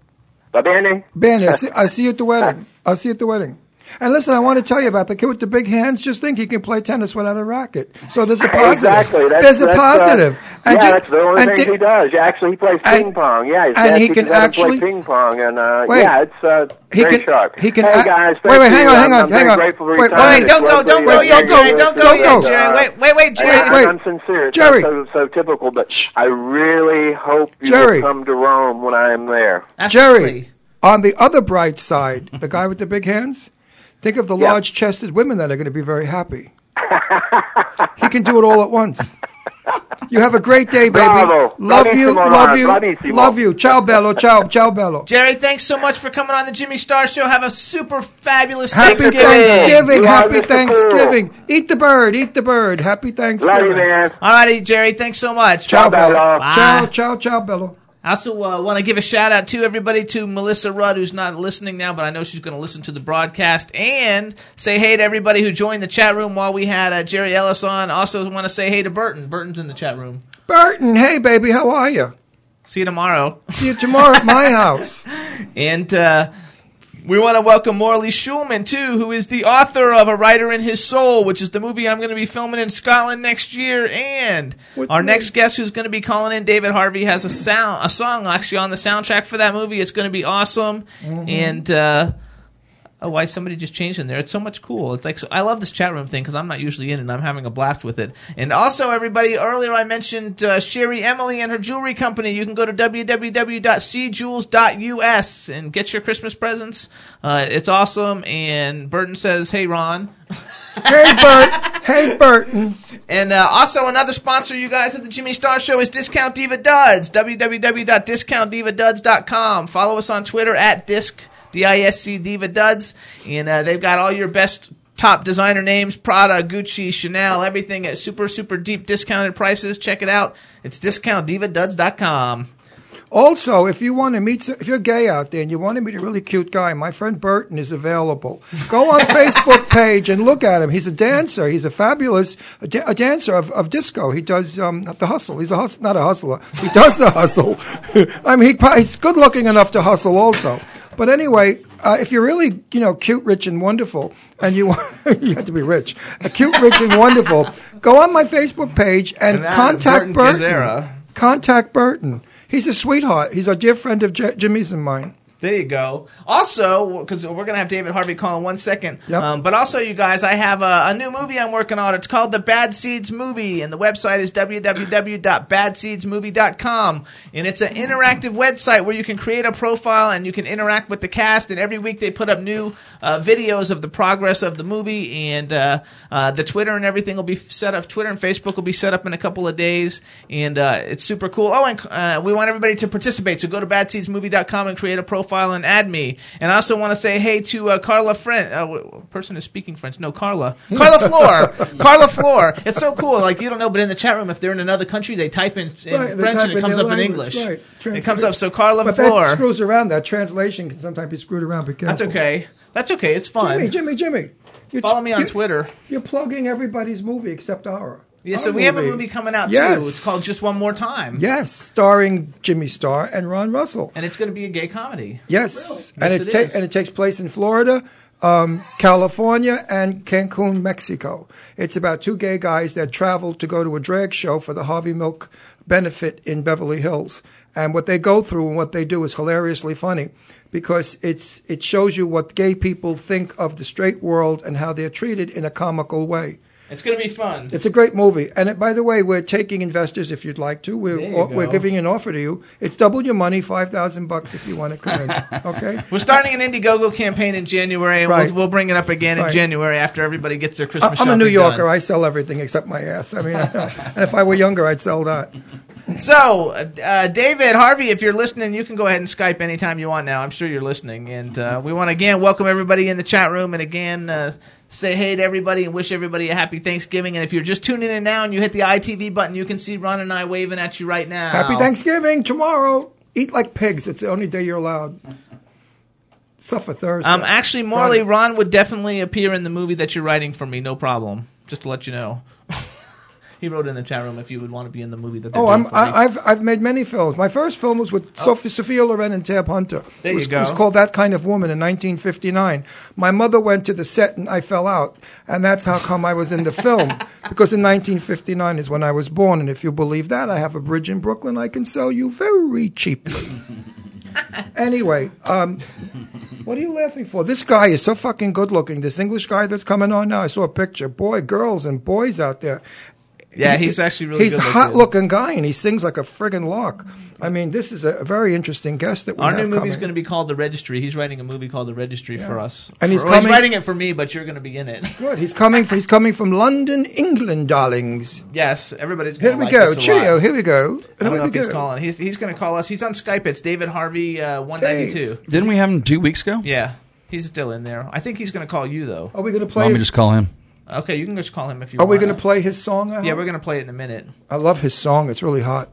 Va bene? Eh. Bene, eh, I see, I see you at the wedding. I'll see you at the wedding. And listen, I want to tell you about the kid with the big hands. Just think he can play tennis without a racket. So there's a positive. Exactly. That's, there's a that's, uh, positive. yeah, ju- that's the only and thing di- he does. Actually, he plays and- ping pong. Yeah, his and dad he can actually- play ping pong, and uh, Wait. yeah, it's uh, He very can- sharp. he can Hey act- guys, wait, wait, hang on, hang on, I'm hang on. grateful for your Wait, wait, don't go, don't go yet, Jerry. Don't go don't yet, go. Jerry. Wait, wait, wait, Jerry. I, Wait. I'm sincere. Jerry. so, so typical, but I really hope you Jerry. will come to Rome when I am there. Jerry, on the other bright side, the guy with the big hands, think of the Yep. large chested women that are going to be very happy. he can do it all at once. You have a great day, baby. Bravo. Love you, love you, Bravissimo. love you. Ciao, bello. Ciao, ciao, bello. Jerry, thanks so much for coming on the Jimmy Star Show. Have a super fabulous Happy Thanksgiving. Thanksgiving. Happy Mr. Thanksgiving. Eat the bird. Eat the bird. Happy Thanksgiving. Love you, man. All righty, Jerry. Thanks so much. Ciao, Ciao, bello. bello. Ciao, Bye. ciao, ciao, bello. I also uh, want to give a shout out to everybody to Melissa Rudd, who's not listening now, but I know she's going to listen to the broadcast, and say hey to everybody who joined the chat room while we had uh, Jerry Ellis on. Also, want to say hey to Burton. Burton's in the chat room. Burton, hey, baby, how are you? See you tomorrow. See you tomorrow at my house. And uh, we want to welcome Morley Schulman, too, who is the author of A Writer in His Soul, which is the movie I'm going to be filming in Scotland next year. And What our next guest who's going to be calling in, David Harvey, has a sound, a song actually on the soundtrack for that movie. It's going to be awesome. Mm-hmm. And uh, oh, why somebody just changed in there? It's so much cool. It's like so, I love this chat room thing because I'm not usually in and I'm having a blast with it. And also, everybody, earlier I mentioned uh, Sherry Emily and her jewelry company. You can go to www.cjewels.us and get your Christmas presents. Uh, it's awesome. And Burton says, "Hey, Ron." hey, Bert. Hey, Burton. And uh, also another sponsor, you guys, of the Jimmy Star Show is Discount Diva Duds. www.discountdivaduds.com. Follow us on Twitter at disc d-i-s-c Diva Duds, and uh, they've got all your best top designer names: Prada, Gucci, Chanel, everything at super super deep discounted prices. Check it out. It's discountdivaduds.com. Also, if you want to meet, if you're gay out there and you want to meet a really cute guy, my friend Burton is available. Go on Facebook page and look at him. He's a dancer. He's a fabulous a dancer of, of disco. He does um, the hustle. He's a hus- not a hustler. He does the hustle. I mean, he, he's good looking enough to hustle also. But anyway, uh, if you're really, you know, cute, rich, and wonderful, and you you have to be rich, uh, cute, rich, and wonderful, go on my Facebook page and, And contact Burton Burton. Contact Burton. He's a sweetheart. He's a dear friend of J- Jimmy's and mine. There you go. Also, because we're gonna have David Harvey call in one second. Yep. Um, but also, you guys, I have a, a new movie I'm working on. It's called The Bad Seeds Movie, and the website is www.badseedsmovie.com. And it's an interactive website where you can create a profile and you can interact with the cast. And every week they put up new uh, videos of the progress of the movie, and uh, uh, the Twitter and everything will be set up. Twitter and Facebook will be set up in a couple of days, and uh, it's super cool. Oh, and uh, we want everybody to participate. So go to badseedsmovie.com and create a profile and add me. And I also want to say hey to uh, Carla French. Uh, w- person is speaking French. No, Carla. Carla Floor. Carla Floor. It's so cool. Like you don't know, but in the chat room, if they're in another country, they type in, in Right, French type and it comes up in English. right. It comes up. So Carla But Floor. that screws around. That translation can sometimes be screwed around. Careful. That's okay. That's okay. It's fun. Jimmy, Jimmy, Jimmy. You're Follow me on you- Twitter. You're plugging everybody's movie except our. Yeah, so we have a movie. coming out Yes. too. It's called Just One More Time. Yes, starring Jimmy Star and Ron Russell. And it's going to be a gay comedy. Yes, Really? and Yes, it's it ta- and it takes place in Florida, um, California, and Cancun, Mexico. It's about two gay guys that travel to go to a drag show for the Harvey Milk benefit in Beverly Hills, and what they go through and what they do is hilariously funny because it's it shows you what gay people think of the straight world and how they're treated in a comical way. It's going to be fun. It's a great movie, and it, by the way, we're taking investors if you'd like to. We're you we're giving an offer to you. It's double your money, five thousand bucks if you want to come in. Okay. We're starting an Indiegogo campaign in January, and Right. we'll, we'll bring it up again in January after everybody gets their I- Christmas I'm a New Yorker. done. I sell everything except my ass. I mean, and if I were younger, I'd sell that. So, uh, David Harvey, if you're listening, you can go ahead and Skype anytime you want now. I'm sure you're listening. And uh, we want to again welcome everybody in the chat room and again uh, say hey to everybody and wish everybody a happy Thanksgiving. And if you're just tuning in now and you hit the ITV button, you can see Ron and I waving at you right now. Happy Thanksgiving tomorrow. Eat like pigs. It's the only day you're allowed. Suffer Thursday. Um, actually, Morley, Ron would definitely appear in the movie that you're writing for me, no problem. Just to let you know. he wrote in the chat room if you would want to be in the movie that they're Oh, I'm. I, I've I've made many films. My first film was with Sophie, Sophia Loren and Tab Hunter. There it was, you go. It was called That Kind of Woman in 1959. My mother went to the set and I fell out, and that's how come I was in the film. because in 1959 is when I was born, and if you believe that, I have a bridge in Brooklyn I can sell you very cheaply. anyway, um, what are you laughing for? This guy is so fucking good looking. This English guy that's coming on now. I saw a picture. Boy, girls and boys out there. Yeah, He- he's actually really He's a hot looking. looking guy and he sings like a friggin' lark. I mean, this is a very interesting guest that we Our have new movie's coming. going to be called The Registry. He's writing a movie called The Registry for us. And he's For- well, coming- writing it for me, but you're going to be in it. Good. He's coming. For, He's coming from London, England, darlings. yes, everybody's Here going to we like go. this a Cheerio. lot. Here we go. I And don't know we if he's go. calling. He's he's going to call us. He's on Skype. It's David Harvey uh, 192. Didn't we have him two weeks ago? Yeah, he's still in there. I think he's going to call you though. Are we going to play? Let me just call him? Okay, you can just call him if you are want. we going to play his song? I Yeah, hope? we're going to play it in a minute. I love his song. It's really hot.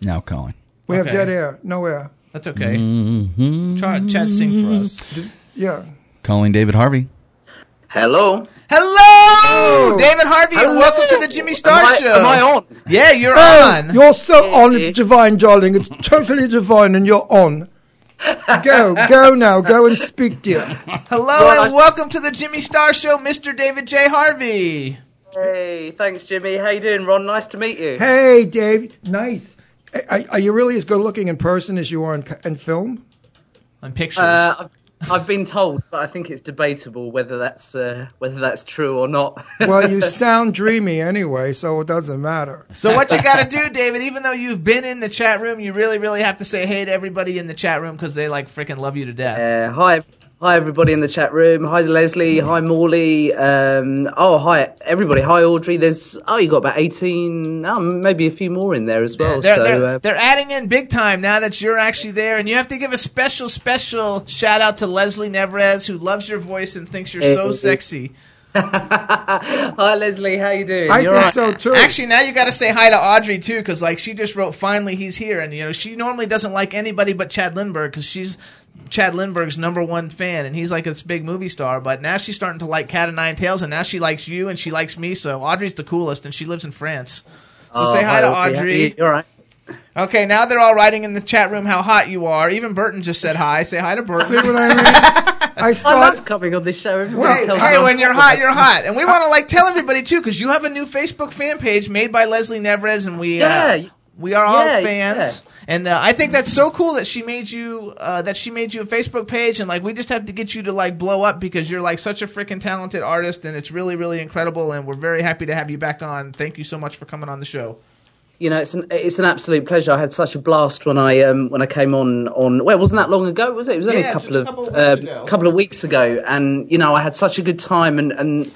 Now calling. We have dead air. No air. That's okay. Mm-hmm. Chad, Chad, sing for us. Yeah. Calling David Harvey. Hello. Hello, David Harvey, and welcome to the Jimmy Star Am I- Show. am I on? Yeah, you're Oh, on. you're so on. It's divine, darling. It's totally divine, and you're on. Go, go now. Go and speak, dear. Hello Well, and I- welcome to the Jimmy Star Show, Mr. David J. Harvey. Hey, thanks, Jimmy. How you doing, Ron? Nice to meet you. Hey, Dave. Nice. Are, are you really as good looking in person as you are in, in film? On pictures. Uh, I've, I've been told, but I think it's debatable whether that's uh, whether that's true or not. Well, you sound dreamy anyway, so it doesn't matter. So what you got to do, David? Even though you've been in the chat room, you really, really have to say hey to everybody in the chat room because they like freaking love you to death. Uh, hi, hi everybody in the chat room. Hi Leslie. Hi Morley. Um, oh, hi everybody. Hi Audrey. There's oh, you got about eighteen, oh, maybe a few more in there as well. They're, so they're, uh, they're adding in big time now that you're actually there, and you have to give a special, special shout out to Leslie Neverez, who loves your voice and thinks you're so sexy. hi Leslie. How you doing? I You're think right. so too. Actually, now you got to say hi to Audrey too, because like she just wrote, "Finally, he's here," and you know she normally doesn't like anybody but Chad Lindbergh because she's Chad Lindbergh's number one fan, and he's like this big movie star. But now she's starting to like Cat of Nine Tails, and now she likes you and she likes me. So Audrey's the coolest, and she lives in France. So Oh, say hi to How Audrey. you- You're right. Okay, now they're all writing in the chat room how hot you are. Even Burton just said hi. Say hi to See Burton. what I mean? I I love coming on this show. Everybody Hey, tells hey, when you're hot. hot, you're hot, and we want to like tell everybody too, because you have a new Facebook fan page made by Leslie Neverez, and we uh, Yeah. We are all Yeah, fans. And uh, I think that's so cool that she made you uh, that she made you a Facebook page, and like we just have to get you to like blow up because you're like such a freaking talented artist, and it's really really incredible, and we're very happy to have you back on. Thank you so much for coming on the show. You know, it's an it's an absolute pleasure. I had such a blast when I um when I came on on. Well, it wasn't that long ago, was it? It was only Yeah, a couple a of of uh, couple of weeks ago, and you know, I had such a good time, and and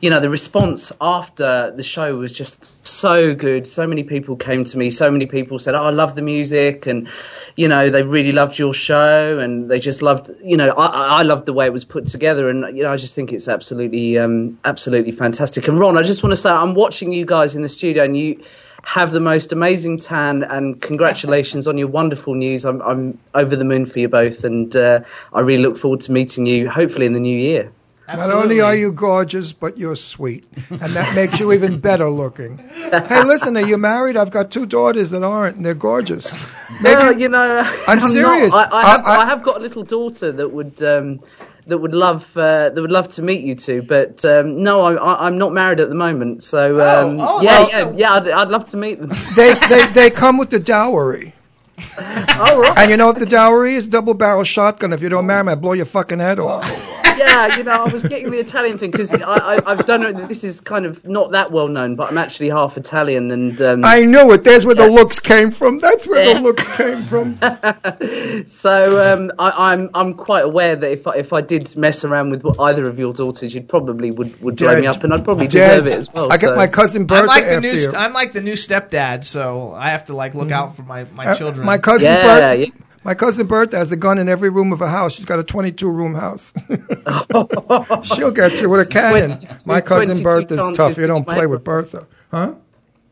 you know, the response after the show was just so good. So many people came to me. So many people said, "Oh, I love the music," and you know, they really loved your show, and they just loved. You know, I, I loved the way it was put together, and you know, I just think it's absolutely um absolutely fantastic. And Ron, I just want to say, I'm watching you guys in the studio, and you have the most amazing tan and congratulations on your wonderful news. I'm, I'm over the moon for you both and uh, I really look forward to meeting you hopefully in the new year. Not only are you gorgeous, but you're sweet, and that makes you even better looking. Hey, listen, are you married? I've got two daughters that aren't, and they're gorgeous. Well, you know, I'm not. serious. I, I, have, I- I- I have got a little daughter that would um, that would love uh, that would love to meet you two, but um, no, I, I, I'm not married at the moment. So um, oh, yeah, that's yeah, yeah, I'd, I'd love to meet them. They, they, they come with the dowry. oh, right. And you know what the dowry is? Double barrel shotgun. If you don't marry me, I blow your fucking head off. Yeah, you know, I was getting the Italian thing because I, I, I've done it. This is kind of not that well known, but I'm actually half Italian, and um, I know it. There's where the looks came from. That's where Yeah. the looks came from. So um, I, I'm I'm quite aware that if I, if I did mess around with either of your daughters, you probably would, would blow me up, and I'd probably Dead. deserve it as well. I got so. my cousin I'm Bertha like the after new. you. St- I'm like the new stepdad, so I have to like look out for my, my Uh, children. My cousin Yeah, Bertha. Yeah. My cousin Bertha has a gun in every room of her house. She's got a 22 room house. She'll get you with a cannon. My cousin Bertha's tough. to You don't play with Bertha, huh?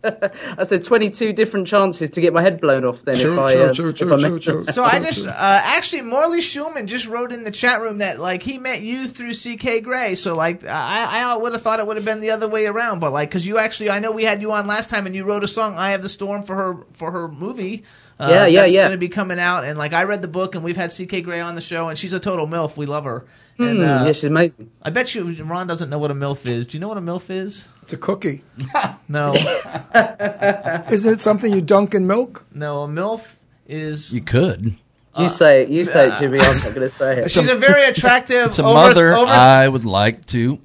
I said 22 different chances to get my head blown off. Then True, if I true, uh, true, if true, I true, mess true. up. So I just uh, actually Morley Schulman just wrote in the chat room that like he met you through CK Gray. So like I I would have thought it would have been the other way around, but like because you actually I know we had you on last time and you wrote a song "Eye of the Storm" for her for her movie. Uh, Yeah, yeah, that's yeah. Going to be coming out and like I read the book and we've had CK Gray on the show and she's a total milf. We love her. And, Hmm, uh, yeah, she's amazing. I bet you Ron doesn't know what a milf is. Do you know what a milf is? It's a cookie. No, Is it something you dunk in milk? no. A milf is You could. You say it, you say it, Jimmy. I'm not going to say it. she's a very attractive. It's a over- mother over- I would like to.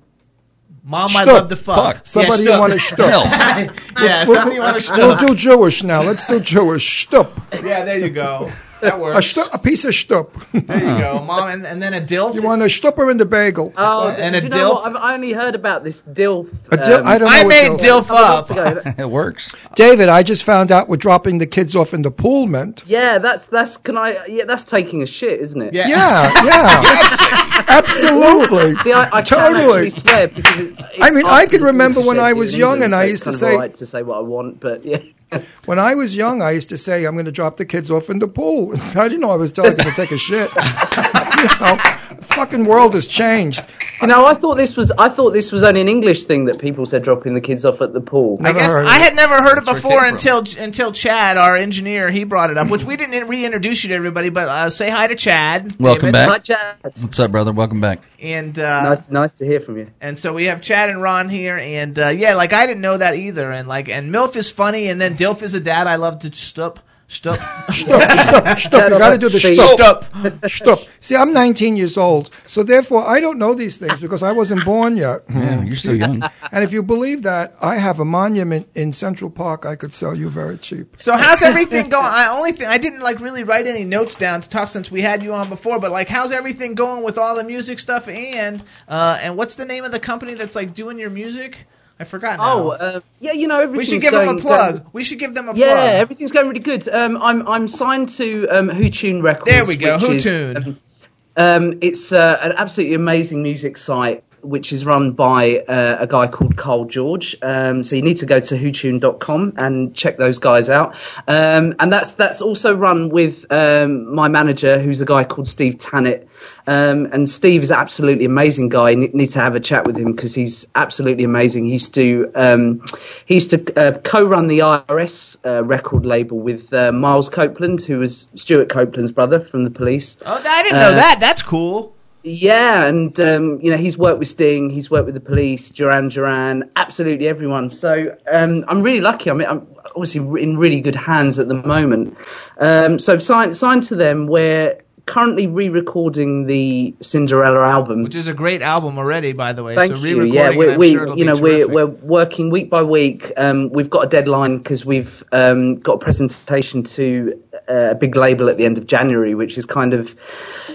Mom, I love to fuck. Fuck. Somebody yeah, want to shtup. shtup. yeah, somebody you want to we'll do Jewish now. Let's do Jewish. Shtup. Yeah, there you go. That A, works. a piece of shtup. There you go, mom, and, and then a dilf. You want a shtuper in the bagel? Oh, And do a you know dilf? what? I've only heard about this dilf. A dil- um, I don't know I what made dilf- dilf up. months ago. It works. David, I just found out we're dropping the kids off in the pool meant. Yeah, that's that's can I? Yeah, that's taking a shit, isn't it? Yeah. Yeah, yeah. Absolutely. See, I, I can't Totally. actually swear because it's. it's I mean, I after could the remember when watershed I here was in young England, and I so used to kind of say- all right to say what I want, but yeah. When I was young, I used to say, I'm going to drop the kids off in the pool. I didn't know I was telling them to take a shit. you know, the fucking world has changed. You know, I thought this was I thought this was only an English thing that people said dropping the kids off at the pool. I Never guess heard I had never heard it where it before came until until Chad, our engineer, he brought it up, which we didn't reintroduce you to everybody. But uh, say hi to Chad. Welcome David. back. Hi, Chad. What's up, brother? Welcome back. And uh, Nice, nice to hear from you. and so we have Chad and Ron here, and uh, yeah, like I didn't know that either. And like, and Milf is funny, and then Dilf is a dad. I love to stup, stup, Stop, stop. You got to do the See, stop. Stop. See, I'm 19 years old, so therefore I don't know these things because I wasn't born yet. Yeah, you're still young. And if you believe that, I have a monument in Central Park I could sell you very cheap. So how's everything going? I only thing I didn't like really write any notes down to talk since we had you on before. But like, how's everything going with all the music stuff? And uh, and what's the name of the company that's like doing your music? I forgot. Now. Oh, uh, yeah, you know, everything's we should give them a plug. going- we should give them a yeah, plug. everything's going really good. Um, I'm I'm signed to um, Who Tune Records. There we go, which Who is, Tune. um, um, it's uh, an absolutely amazing music site which is run by uh, a guy called Carl George. Um, so you need to go to whotune.com and check those guys out. Um, and that's that's also run with um, my manager, who's a guy called Steve Tannett. Um, and Steve is an absolutely amazing guy. You need to have a chat with him because he's absolutely amazing. He used to um, he used to uh, co-run the IRS uh, record label with uh, Miles Copeland, who was Stewart Copeland's brother from the Police. Oh, I didn't know Uh, that. That's cool. Yeah, and um, you know he's worked with Sting, he's worked with the Police, Duran Duran, absolutely everyone. So um, I'm really lucky. I mean, I'm obviously in really good hands at the moment. Um, so signed signed to them. We're currently re-recording the Cinderella album. Which is a great album already, by the way. Thank so you. Yeah, we, we sure you know, we're, we're working week by week. Um, we've got a deadline because we've um, got a presentation to uh, a big label at the end of January, which is kind of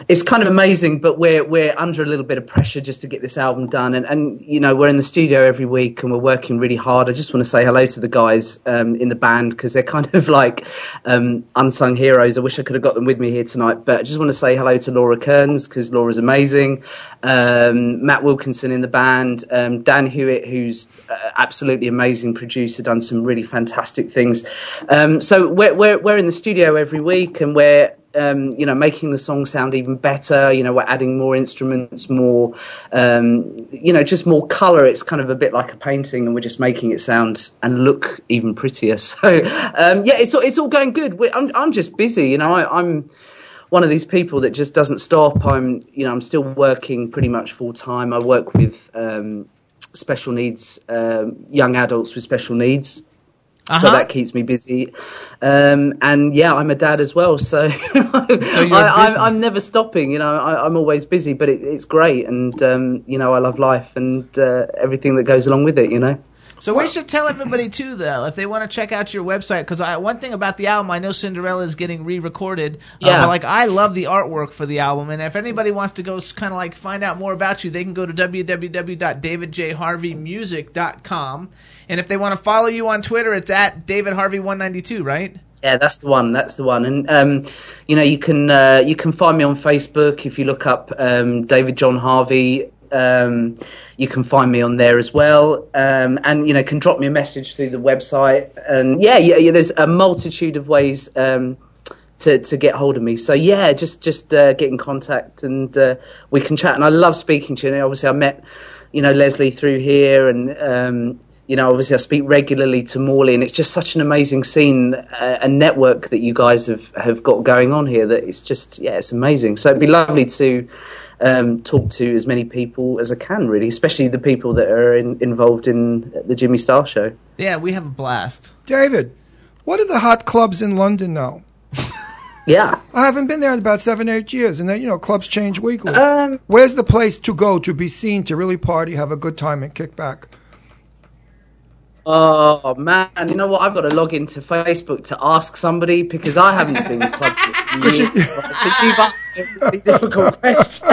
it's kind of amazing. But we're we're under a little bit of pressure just to get this album done, and and you know we're in the studio every week and we're working really hard. I just want to say hello to the guys um, in the band because they're kind of like um, unsung heroes. I wish I could have got them with me here tonight, but I just want to say hello to Laura Kearns because Laura's amazing. Um, Matt Wilkinson in the band, um, Dan Hewitt, who's uh, absolutely amazing producer, done some really fantastic things. Um, so we're, we're we're in the studio every week, and we're um, you know, making the song sound even better. You know, we're adding more instruments, more, um, you know, just more color. It's kind of a bit like a painting, and we're just making it sound and look even prettier. So, um, yeah, it's all, it's all going good. We're, I'm I'm just busy. You know, I, I'm one of these people that just doesn't stop. I'm, you know, I'm still working pretty much full time. I work with um, special needs, um, young adults with special needs. So Uh-huh. that keeps me busy, um, and yeah, I'm a dad as well. So, So I, I'm never stopping. You know, I, I'm always busy, but it, it's great, and um, you know, I love life and uh, everything that goes along with it. You know. So we should tell everybody too, though, if they want to check out your website. Because one thing about the album, I know Cinderella is getting re-recorded. Uh, Yeah. but like I love the artwork for the album, and if anybody wants to go kind of like find out more about you, they can go to www.davidjharveymusic.com. And if they want to follow you on Twitter, it's at davidharvey192, right? Yeah, that's the one. That's the one. And um, you know, you can uh, you can find me on Facebook if you look up um, David John Harvey. Um, you can find me on there as well, um, and you know, can drop me a message through the website. And yeah, yeah, yeah there's a multitude of ways um, to to get hold of me. So yeah, just just uh, get in contact and uh, we can chat. And I love speaking to you. And obviously, I met you know Leslie through here, and um, you know obviously I speak regularly to Morley, and it's just such an amazing scene uh, and network that you guys have have got going on here. That it's just yeah, it's amazing. So it'd be lovely to. Um, talk to as many people as I can, really, especially the people that are in, involved in the Jimmy Star Show. Yeah, we have a blast. David, what are the hot clubs in London now? Yeah. I haven't been there in about seven, eight years, and then, you know, clubs change weekly. Um, Where's the place to go to be seen, to really party, have a good time, and kick back? Oh man, you know what? I've got to log into Facebook to ask somebody because I haven't been to clubs in years. right? You've asked a really difficult question.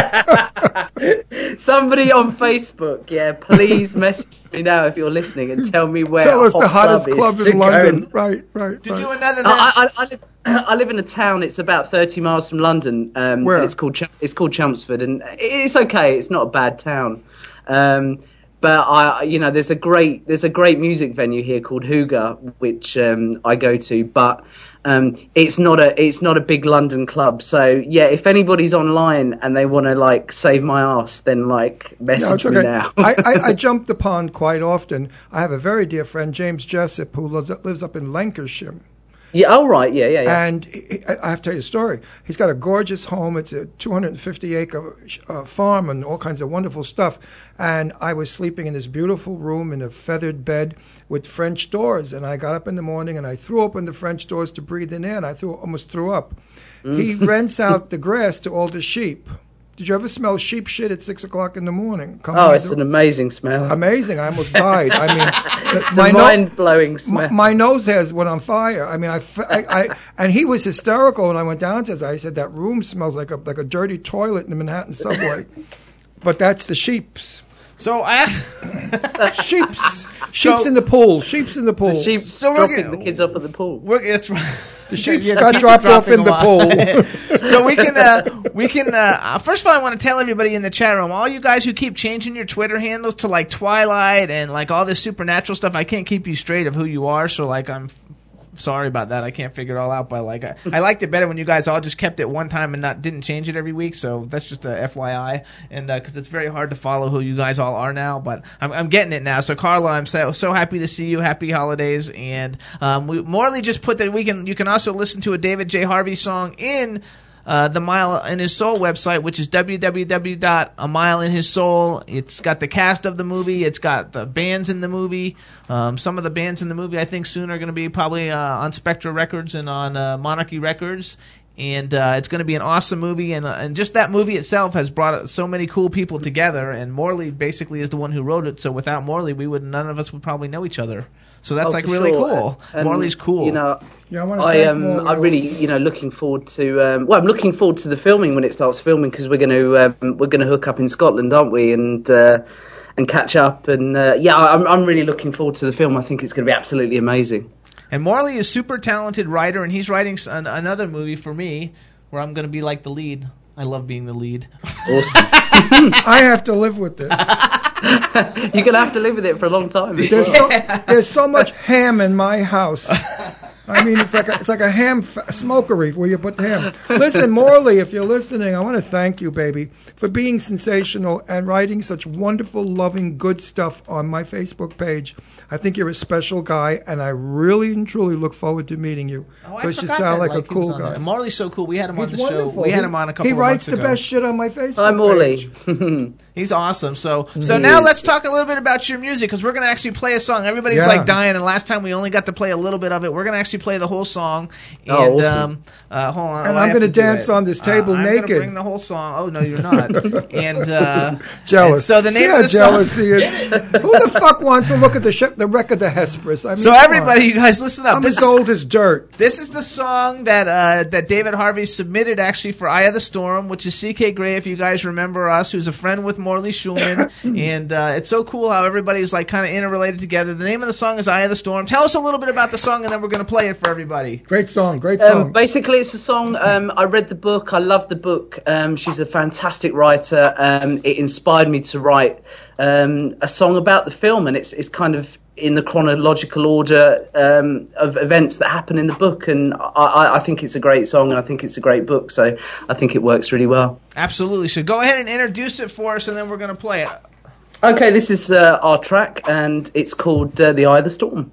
somebody on Facebook, yeah, please message me now if you're listening and tell me where. Tell us the hottest club, club in London. go. Right, right. To right. do another than I, I, I, live, I live in a town. It's about thirty miles from London. Um, Where? It's called Ch- it's called Chelmsford, and it's okay. It's not a bad town. Um, but I, you know, there's a great there's a great music venue here called Hooga, which um, I go to. But um, it's not a it's not a big London club. So yeah, if anybody's online and they want to like save my ass, then like message No, it's me now. I, I, I jump the pond quite often. I have a very dear friend, James Jessup, who lives, lives up in Lancashire. Yeah. Oh right. Yeah. Yeah. Yeah. And he- I I have to tell you a story. He's got a gorgeous home. It's a 250 acre uh, farm and all kinds of wonderful stuff. And I was sleeping in this beautiful room in a feathered bed with French doors. And I got up in the morning and I threw open the French doors to breathe in air. And I threw, almost threw up. He rents out the grass to all the sheep. Did you ever smell sheep shit at six o'clock in the morning? Come oh, it's the- an amazing smell. amazing. I almost died. I mean, the- It's a no- mind-blowing my, smell. my nose hairs went on fire. I mean, I, I, and he was hysterical when I went downstairs. I said that room smells like a like a dirty toilet in the Manhattan subway. but that's the sheep's. So I sheep's sheep's in the pool. Sheep's in the pool. The Sheep So we're dropping the kids off at the pool. We're, that's right. The sheep's Yeah, got dropped off in the pool. so we can uh, we can uh, uh, first of all, I want to tell everybody in the chat room, all you guys who keep changing your Twitter handles to like Twilight and like all this supernatural stuff, I can't keep you straight of who you are. So like I'm sorry about that. I can't figure it all out. But like I, I liked it better when you guys all just kept it one time and not didn't change it every week. So that's just a FYI, and because it's very hard to follow who you guys all are now. But I'm, I'm getting it now. So Carla, I'm so so happy to see you. Happy holidays. And um, we, Morley just put that we can you can also listen to a David J Harvey song in. Uh, the Mile in His Soul website, which is www.amileinhissoul. It's got the cast of the movie. It's got the bands in the movie. Um, some of the bands in the movie, I think, soon are going to be probably uh, on Spectra Records and on uh, Monarchy Records. And uh, it's going to be an awesome movie, and uh, and just that movie itself has brought so many cool people together. And Morley basically is the one who wrote it. So without Morley, we would none of us would probably know each other. So that's Oh, like really sure. cool. And, Morley's cool. You know, Yeah, I wanna I thank um, Morley I'm really, you know, looking forward to. Um, well, I'm looking forward to the filming when it starts filming because we're going to um, we're going to hook up in Scotland, aren't we? And uh, and catch up. And uh, yeah, I'm I'm really looking forward to the film. I think it's going to be absolutely amazing. And Morley is super talented writer, and he's writing an, another movie for me where I'm going to be like the lead. I love being the lead. Awesome. I have to live with this. You're going to have to live with it for a long time. There's well. so, there's so much ham in my house. I mean, it's like a, it's like a ham f- smokery where you put the ham. Listen, Morley, if you're listening, I want to thank you, baby, for being sensational and writing such wonderful, loving, good stuff on my Facebook page. I think you're a special guy, and I really and truly look forward to meeting you Oh, I because you sound that, like, a cool on there. guy. And Marley's so cool. We had him on He's the show. wonderful. We had him on a couple He of writes months the ago. best shit on my Facebook. Page. Hi, Morley. page. He's awesome. So, so He now let's talk a little bit about your music because we're going to actually play a song. Everybody's Yeah. like dying, and last time we only got to play a little bit of it. We're going to actually play the whole song. And Oh, awesome. um, uh, hold on, And I I'm gonna dance on this Uh, table I'm naked. bring the whole song. Oh no, you're not. and uh, Jealous. and so the See name how of the jealousy song. is. Who the fuck wants to look at the sh- the wreck of the Hesperus? I mean, So everybody, on. you guys, listen up. I'm This as is- old as dirt. This is the song that uh, that David Harvey submitted actually for Eye of the Storm, which is C.K. Gray, if you guys remember us, who's a friend with Morley Schulman. and uh, it's so cool how everybody's like kind of interrelated together. The name of the song is Eye of the Storm. Tell us a little bit about the song, and then we're going to play it for everybody. Great song, great Um, song. basically, it's a song. Um, I read the book. I love the book. Um, she's a fantastic writer. Um, it inspired me to write um, a song about the film, and it's it's kind of in the chronological order um, of events that happen in the book. And I, I, I think it's a great song, and I think it's a great book. So I think it works really well. Absolutely. So go ahead and introduce it for us, and then we're going to play it. Okay, this is uh, our track, and it's called uh, "The Eye of the Storm."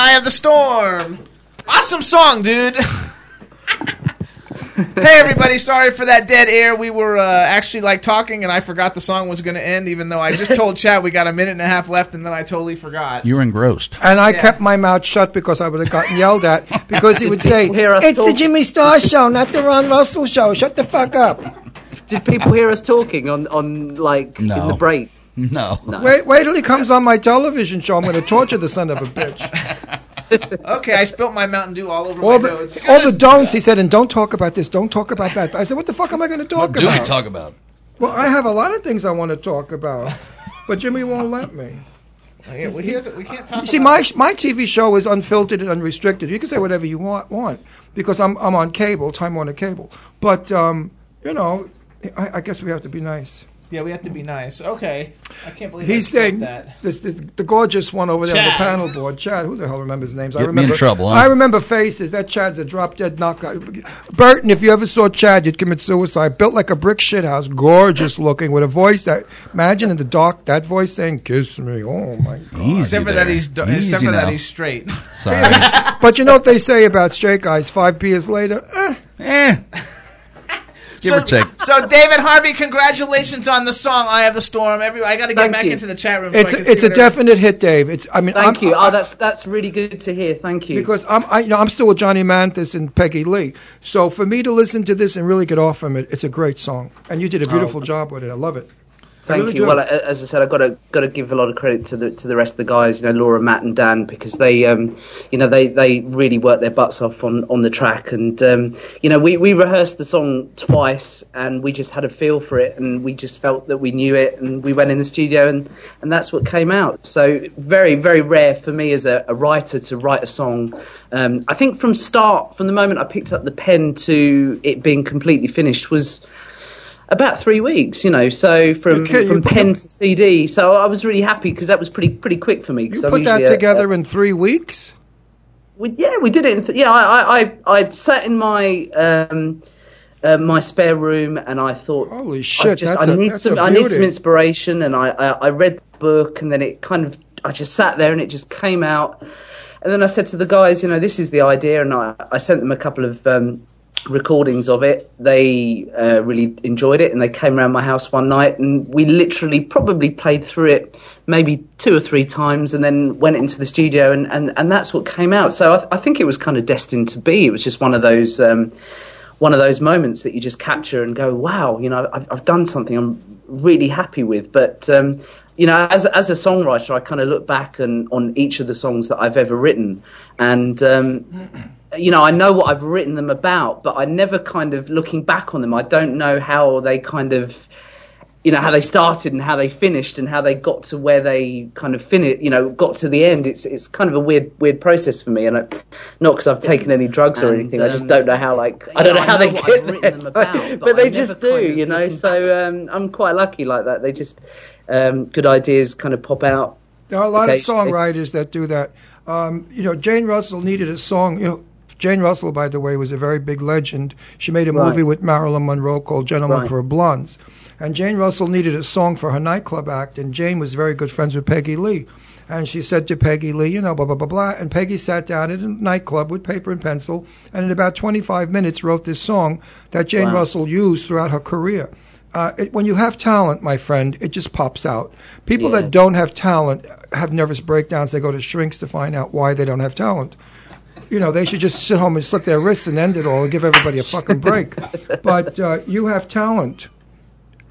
Harvey and Eye of the Storm. Awesome song, dude. hey everybody, sorry for that dead air. We were uh, actually like talking and I forgot the song was going to end even though I just told Chad we got a minute and a half left and then I totally forgot. You were engrossed. And I Yeah. kept my mouth shut because I would have gotten yelled at because he would say, people hear us "It's the? Jimmy Star Show, not the Ron Russell Show. Shut the fuck up." Did people hear us talking on, on like in the break? No. Wait, wait till he comes on my television show. I'm going to torture the son of a bitch. Okay, I spilt my Mountain Dew all over All my the notes. all the don'ts. He said, and don't talk about this. Don't talk about that. I said, what the fuck am I going to talk What do we about? talk about? Well, I have a lot of things I want to talk about, but Jimmy won't let me. Yeah, well, he we can't talk You see, about my my TV show is unfiltered and unrestricted. You can say whatever you want, want because I'm I'm on cable, Time on Warner Cable. But um, you know, I, I guess we have to be nice. Yeah, we have to be nice. Okay. I can't believe He's I saying that. this, this the gorgeous one over there on the panel board. Chad, who the hell remembers names? I Get me in remember trouble, huh? I remember faces. That Chad's a drop dead knockout. Burton, if you ever saw Chad, you'd commit suicide. Built like a brick shithouse, gorgeous looking, with a voice that imagine in the dark that voice saying "Kiss me." Oh my god! Easy Except for that he's do- Easy except for that he's straight. Sorry. But you know what they say about straight guys? Five beers later, eh. eh. Give so, or take. So, David Harvey, congratulations on the song "Eye of the Storm." Every I got to get Thank back you. into the chat room. It's I can it's a what definite hit, Dave. It's I mean Thank I'm- you. I- oh, that's that's really good to hear. Thank you. because I'm I, you know I'm still with Johnny Mathis and Peggy Lee. So for me to listen to this and really get off from it, it's a great song, and you did a oh, beautiful job with it. I love it. Thank you. Well, as I said, I've got to got to give a lot of credit to the to the rest of the guys. You know, Laura, Matt, and Dan, because they, um, you know, they, they really worked their butts off on, on the track. And um, you know, we, we rehearsed the song twice, and we just had a feel for it, and we just felt that we knew it, and we went in the studio, and, and that's what came out. So very very rare for me as a, a writer to write a song. Um, I think from start, from the moment I picked up the pen to it being completely finished was about three weeks, you know. So from Okay, from pen to CD. So I was really happy because that was pretty pretty quick for me. You I'm put that usually a- together in three weeks. we, yeah, we did it. In th- yeah, I, I, I, I sat in my um, uh, my spare room and I thought, Holy I shit, just that's I a- need some a I need some inspiration, and I, I I read the book, and then it kind of I just sat there and it just came out, and then I said to the guys, you know, this is the idea, and I, I sent them a couple of. Um, recordings of it. They uh, really enjoyed it and they came around my house one night and we literally probably played through it maybe two or three times and then went into the studio and, and, and that's what came out. So I, th- I think it was kind of destined to be. It was just one of those um, one of those moments that you just capture and go wow you know I've, I've done something I'm really happy with. But um, you know as, as a songwriter I kind of look back and, on each of the songs that I've ever written and um, you know, I know what I've written them about, but I never kind of looking back on them. I don't know how they kind of, you know, how they started and how they finished and how they got to where they kind of finished. You know, got to the end. It's it's kind of a weird weird process for me, and I, not because I've taken any drugs or And, anything. I just um, don't know how like I don't know, know how I they get there, them about, but, but they just do. kind of You know, so um, I'm quite lucky like that. They just um, good ideas kind of pop out. There are a lot of songwriters that do that. Um, you know, Jane Russell needed a song. You know, Jane Russell, by the way, was a very big legend. She made a Right. movie with Marilyn Monroe called Gentlemen Right. for Blondes. And Jane Russell needed a song for her nightclub act, and Jane was very good friends with Peggy Lee. And she said to Peggy Lee, you know, blah, blah, blah, blah. And Peggy sat down at a nightclub with paper and pencil, and in about 25 minutes wrote this song that Jane Wow. Russell used throughout her career. Uh, it, when you have talent, my friend, it just pops out. People Yeah. that don't have talent have nervous breakdowns. They go to shrinks to find out why they don't have talent. You know, they should just sit home and slit their wrists and end it all and give everybody a fucking break. but uh, you have talent.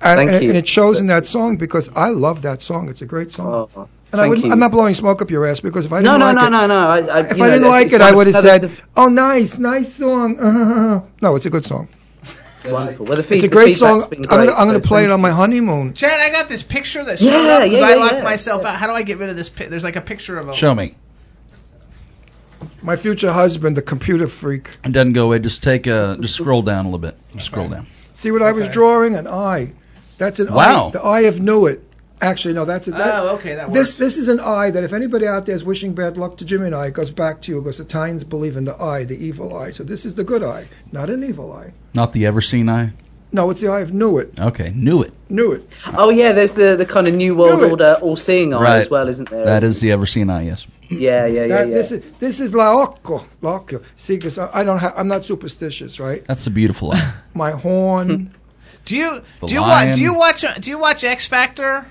And, Thank and, you. and it shows in that song because I love that song. It's a great song. Oh, and I thank would, you. I'm not blowing smoke up your ass because if I No, didn't no, like no, it, no, no. I, I, if you I didn't that's- like it, I would have said, the- "Oh, nice, nice song." no, it's a good song. wonderful. Well, the feed, It's a great feedback's song. been I'm gonna, great, I'm gonna so play it on my honeymoon. Chad, I got this picture that Yeah, showed up because yeah, I locked yeah. myself out. How do I get rid of this? Pi- There's like a picture of a. Show me. My future husband, the computer freak. It doesn't go away. Just take a. Just scroll down a little bit. Just scroll down. See what I was drawing? An eye. That's an Wow. eye. The eye of Newitt. Actually, no, that's a. That, Oh, okay, that This works. this is an eye that if anybody out there is wishing bad luck to Jimmy and I, it goes back to you because the Italians believe in the eye, the evil eye. So this is the good eye, not an evil eye. Not the ever seen eye. No, it's the Eye of Newitt. Okay, knew it. Newitt. Oh yeah, there's the the kind of new world Knew it. order all seeing eye Right. as well, isn't there? That is the ever seen eye. Yes. Yeah, yeah, yeah, That- yeah. This is this is La Occo. La Occo. See, because I, I don't have. I'm not superstitious, right? That's a beautiful eye. My horn. Do you The do you watch do you watch do you watch X Factor?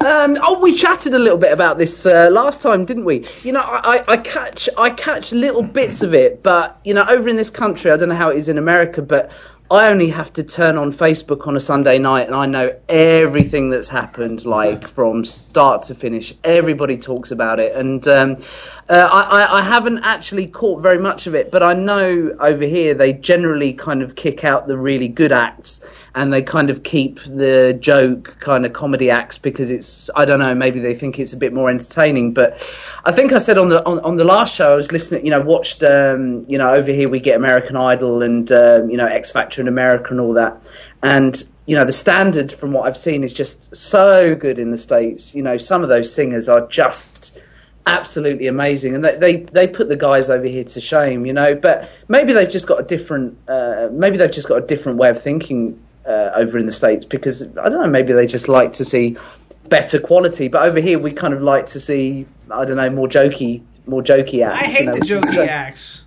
Um, oh, we chatted a little bit about this uh, last time, didn't we? You know, I, I, I catch I catch little bits of it, but you know, over in this country, I don't know how it is in America, but I only have to turn on Facebook on a Sunday night, and I know everything that's happened, like from start to finish. Everybody talks about it, and um, uh, I, I, haven't actually caught very much of it, but I know over here they generally kind of kick out the really good acts and they kind of keep the joke kind of comedy acts because it's I don't know maybe they think it's a bit more entertaining but I think I said on the on, on the last show I was listening you know watched um, you know over here we get American Idol and um, you know X Factor in America and all that. And you know the standard from what I've seen is just so good in the states. You know some of those singers are just absolutely amazing and they, they they put the guys over here to shame you know but maybe they've just got a different uh, maybe they've just got a different way of thinking uh, over in the states because I don't know maybe they just like to see better quality but over here we kind of like to see I don't know more jokey more jokey acts I you hate know, the jokey acts.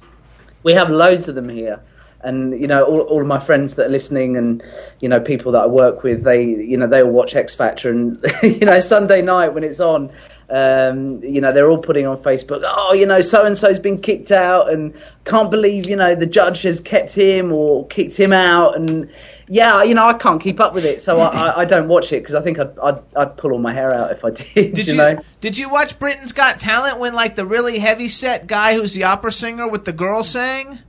We have loads of them here. And you know, all, all of my friends that are listening, and you know, people that I work with, they you know they all watch X Factor, and you know, Sunday night when it's on, um, you know, they're all putting on Facebook, oh, you know, so and so's been kicked out, and can't believe you know the judge has kept him or kicked him out, and yeah, you know, I can't keep up with it, so I, I, don't watch it because I think I'd, I'd I'd pull all my hair out if I did. Did you, you, know? did you watch Britain's Got Talent when like the really heavy set guy who's the opera singer with the girl sang?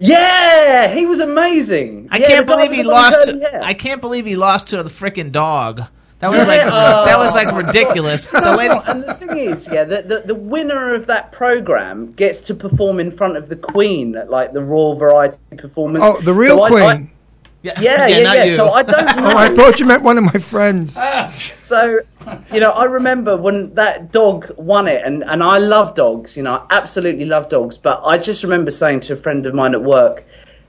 Yeah, he was amazing. I Yeah, can't believe he lost. hair. I can't believe he lost to the freaking dog. That was like oh. that was like ridiculous. But the lady, and the thing is, yeah, the, the the winner of that program gets to perform in front of the Queen at like the Royal Variety Performance. Oh, the real So queen. I- yeah, yeah, Yeah, yeah. not. So I don't know. oh, I thought you meant one of my friends. So, you know, I remember when that dog won it, and, and I love dogs, you know, I absolutely love dogs, but I just remember saying to a friend of mine at work,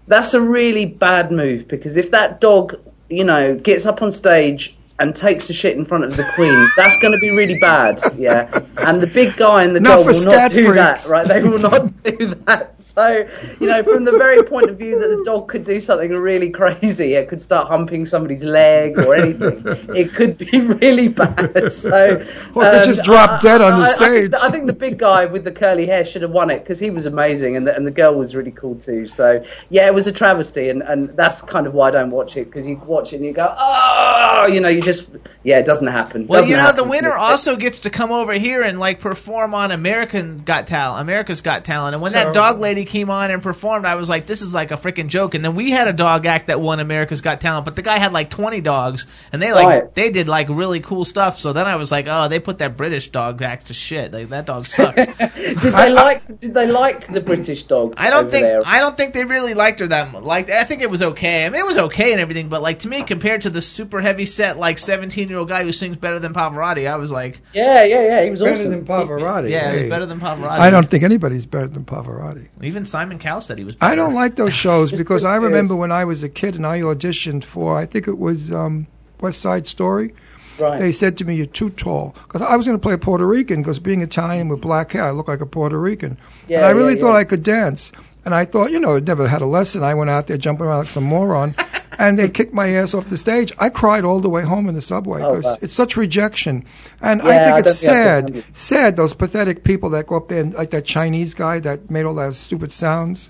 that's a really bad move because if that dog, you know, gets up on stage and takes a shit in front of the Queen, that's going to be really bad, yeah. And the big guy and the Not dog will not do freaks. that, right? They will not do that. So, you know, from the very point of view that the dog could do something really crazy, it could start humping somebody's leg or anything. it could be really bad. So, Or it could just drop dead on the I- I think stage. the- I think the big guy with the curly hair should have won it because he was amazing, and the, and the girl was really cool too. So, yeah, it was a travesty, and, and that's kind of why I don't watch it because you watch it and you go, oh, you know, you just, yeah, it doesn't happen. well, Doesn't you know, happen the winner me. also gets to come over here and like perform on American Got Talent, America's Got Talent. And when that dog lady came on and performed, I was like, this is like a freaking joke. And then we had a dog act that won America's Got Talent, but the guy had like twenty dogs, and they like Right. they did like really cool stuff. So then I was like, oh, they put that British dog act to shit. Like that dog sucked. Did they like? Did they like the British dog? I don't over think there? I don't think they really liked her that much. Like I think it was okay. I mean, it was okay and everything, but like to me, compared to the super heavy set, like seventeen year old guy who sings better than Pavarotti, I was like, Yeah, yeah, yeah. He was Better awesome. than Pavarotti. yeah, it was better than Pavarotti. I don't think anybody's better than Pavarotti. Even Simon Cowell said he was. I don't like those shows because I remember when I was a kid and I auditioned for, I think it was um, West Side Story. Right. They said to me, "You're too tall," because I was going to play a Puerto Rican. Because being Italian with black hair, I look like a Puerto Rican, Yeah, and I really yeah, thought yeah. I could dance. And I thought, you know, I'd never had a lesson. I went out there jumping around like some moron, and they kicked my ass off the stage. I cried all the way home in the subway Oh, because wow. it's such rejection, and Yeah, I think I it's don't think I sad. Sad those pathetic people that go up there and like that Chinese guy that made all those stupid sounds.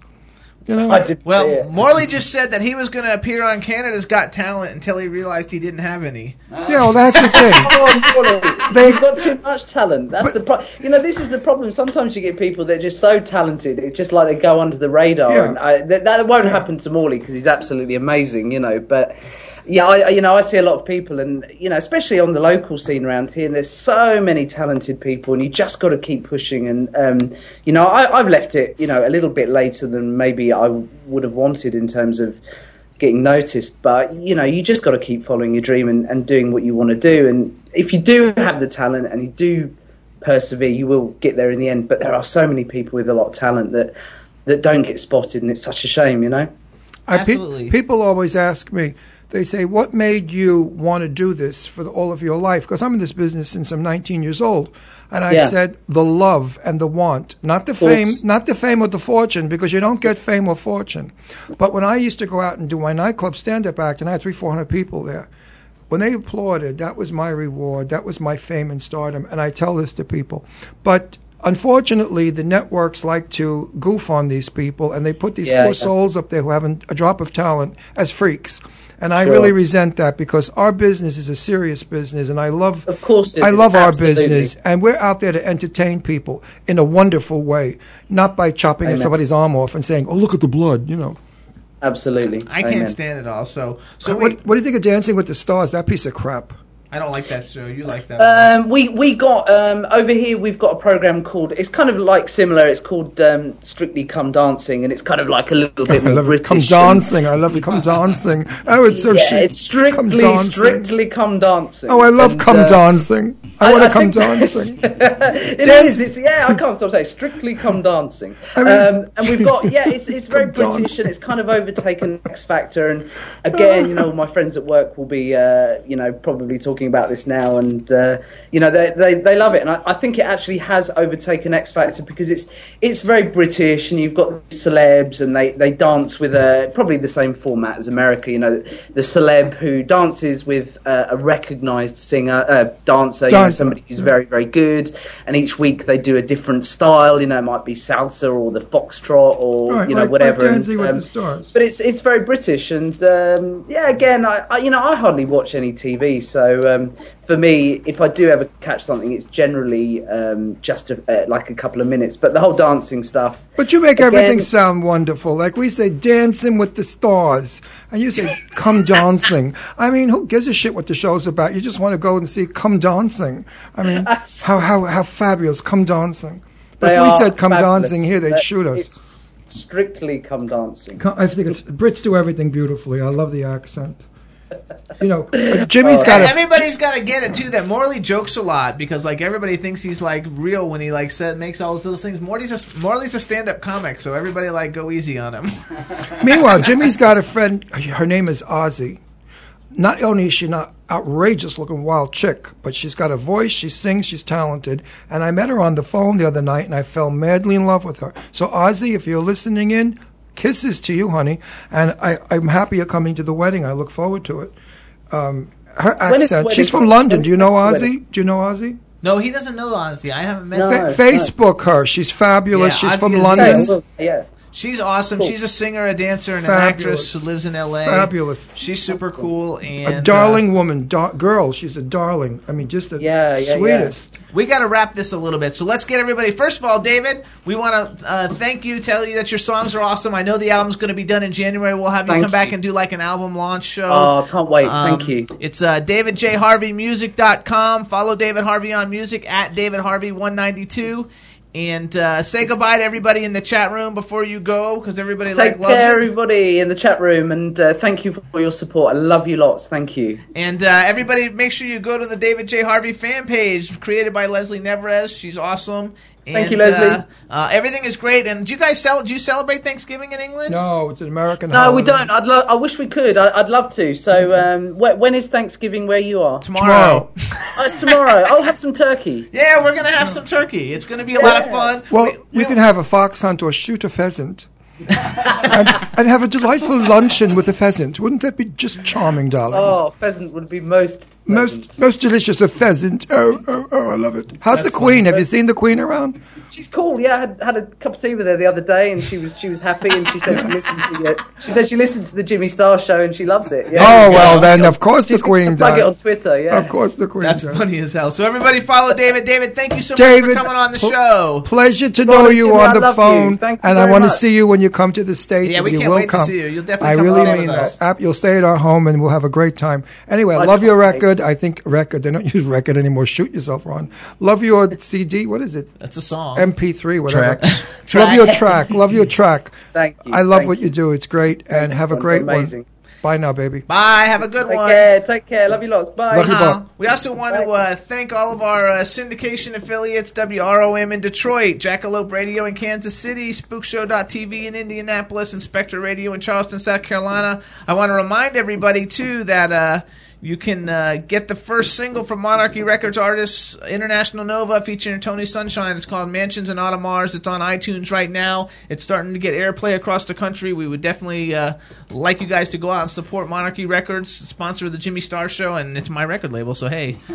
You know, I did see Well, it. Morley just said that he was going to appear on Canada's Got Talent until he realized he didn't have any. Ah. yeah, well, that's the thing. Oh, Morley. They- You've got too much talent. That's the pro- You know, this is the problem. Sometimes you get people that are just so talented. It's just like they go under the radar, Yeah. and I, that, that won't happen to Morley because he's absolutely amazing. You know, but yeah, I, I- you know, I see a lot of people, and you know, especially on the local scene around here. And there's so many talented people, and you just got to keep pushing. And um, you know, I, I've left it, you know, a little bit later than maybe I would have wanted in terms of getting noticed. But you know, you just got to keep following your dream and, and doing what you want to do. And if you do have the talent and you do persevere, you will get there in the end. But there are so many people with a lot of talent that that don't get spotted, and it's such a shame, you know. I, pe- Absolutely. people always ask me, they say, what made you want to do this for the, all of your life? Because I'm in this business since I'm 19 years old. And I Yeah. said, the love and the want, not the fame, not the fame or the fortune, because you don't get fame or fortune. But when I used to go out and do my nightclub stand-up act, and I had three, 400 people there, when they applauded, that was my reward. That was my fame and stardom. And I tell this to people. But unfortunately, the networks like to goof on these people, and they put these Yeah, poor yeah. souls up there who haven't a drop of talent as freaks. And I Sure. really resent that because our business is a serious business, and I love, Of course it I is, love our business, and we're out there to entertain people in a wonderful way, not by chopping Amen. somebody's arm off and saying, "Oh, look at the blood," you know. Absolutely. I can't Amen. stand it all. So, so So we, what, what do you think of Dancing with the Stars? That piece of crap. I don't like that show. You like that? Um, we we got um, over here. We've got a program called. It's kind of like similar. It's called um, Strictly Come Dancing, and it's kind of like a little bit I more love it. Come dancing. I love it. Come dancing. Oh, it's so yeah, chic. it's strictly Come dancing. strictly come dancing. Oh, I love And, come uh, dancing. I, I- want to come think dancing. It Dance- is, It's, yeah, I can't stop saying strictly come dancing. I mean- um, and we've got yeah, it's it's very British dancing. and it's kind of overtaken X Factor. And again, you know, my friends at work will be uh, you know probably talking about this now, and uh, you know they, they they love it. And I, I think it actually has overtaken X Factor because it's it's very British, and you've got celebs, and they they dance with a probably the same format as America. You know, the celeb who dances with uh, a recognised singer, uh, dancer, you know, somebody who's very very good and each week they do a different style you know it might be salsa or the foxtrot or Right, you know like- like whatever and, with um, the Stars. but it's it's very british and um, yeah again I, I you know i hardly watch any tv so um, for me if i do ever catch something it's generally um, just a, uh, like a couple of minutes but the whole dancing stuff But you make Again- everything sound wonderful. Like we say, dancing with the stars, and you say, "Come dancing." I mean, who gives a shit what the show's about? You just want to go and see "Come dancing." I mean, how how how fabulous! Come dancing. But if we said "Come fabulous. dancing" here, they'd shoot us. strictly come dancing I think it's Brits do everything beautifully. I love the accent. You know, Jimmy's oh, got And a everybody's got to get it too. That Morley jokes a lot because like everybody thinks he's like real when he like said makes all those little things. Morley's a Morley's a stand up comic, so everybody like go easy on him. Meanwhile, Jimmy's got a friend. Her name is Ozzy. Not only is she not outrageous looking wild chick, but she's got a voice. She sings. She's talented. And I met her on the phone the other night, and I fell madly in love with her. So Ozzy, if you're listening in, kisses to you, honey. And I, I'm happy you're coming to the wedding. I look forward to it. Um, her When is the accent. wedding? She's from London. Do you know Ozzy? Do you know Ozzy? no, he doesn't know Ozzy. I haven't met. No. her. Fa- Facebook her. She's fabulous. Yeah, She's Ozzy from London. yeah, yeah She's awesome. Cool. She's a singer, a dancer, and Fabulous. an actress who lives in L.A. Fabulous. She's super cool and A darling woman, dar- girl. She's a darling. I mean, just the Yeah, yeah, yeah. sweetest. Uh, we got to wrap this a little bit, so let's get everybody. First of all, David, we want to uh, thank you, tell you that your songs are awesome. I know the album's going to be done in January. We'll have you Thank come back and do like an album launch show. oh can't wait Um, thank you It's uh, DavidJHarveyMusic.com. Follow David Harvey on music at David Harvey 192. And uh, say goodbye to everybody in the chat room before you go, because everybody Take like loves care, it. everybody in the chat room, and uh, thank you for your support. I love you lots. Thank you. And uh, everybody, make sure you go to the David J. Harvey fan page created by Leslie Neverez. She's awesome. And, Thank you, Leslie. Uh, uh, everything is great. And do you guys cel- do you celebrate Thanksgiving in England? No, it's an American. No, we don't. I'd lo- I wish we could. I- I'd love to. So, um, wh- when is Thanksgiving where you are? Tomorrow. Oh, it's tomorrow. I'll have some turkey. Yeah, we're gonna have some turkey. It's gonna be a lot of fun. Well, you can have a fox hunt or shoot a pheasant. and, and have a delightful luncheon with a pheasant. Wouldn't that be just charming, darling? Oh, pheasant would be most. Most most delicious of pheasant. Oh, oh, oh, I love it. How's the queen? Have you seen the queen around? She's cool. Yeah, I had, had a cup of tea with her the other day, and she was she was happy, and she said she listened to it. She said she listened to the Jimmy Star show, and she loves it. Yeah. Oh well, then of course the She's gonna queen plug it on. Twitter. Yeah. Of course the queen That's does. funny as hell. So everybody follow David. David, thank you so much for coming on the show. Pleasure to Well, know you Jimmy, on the love you. phone, Thank you and I very want to see you when you come to the states. Yeah, we you can't will wait to come. see you. You'll definitely I come really stay mean with us. that. You'll stay at our home, and we'll have a great time. Anyway, I I love your record. I think record. They don't use record anymore. Shoot yourself, Ron. Love your CD. What is it? That's a song. MP3, whatever. Track. Love your track. Love your track. Thank you. I love Thank what you do. It's great, and have a you. great Amazing. one. Bye now, baby. Bye. Have a good Take one. care. Take care. Love you lots. Bye. Love you, Uh, Bob. we also want to uh, thank all of our uh, syndication affiliates WROM in Detroit, Jackalope Radio in Kansas City, SpookShow.tv in Indianapolis, and Spectre Radio in Charleston, South Carolina. I want to remind everybody, too, that. You can uh, get the first single from Monarchy Records artists International Nova featuring Tony Sunshine. It's called Mansions and Automars. It's on iTunes right now. It's starting to get airplay across the country. We would definitely uh, like you guys to go out and support Monarchy Records, sponsor of the Jimmy Star Show, and it's my record label, so hey.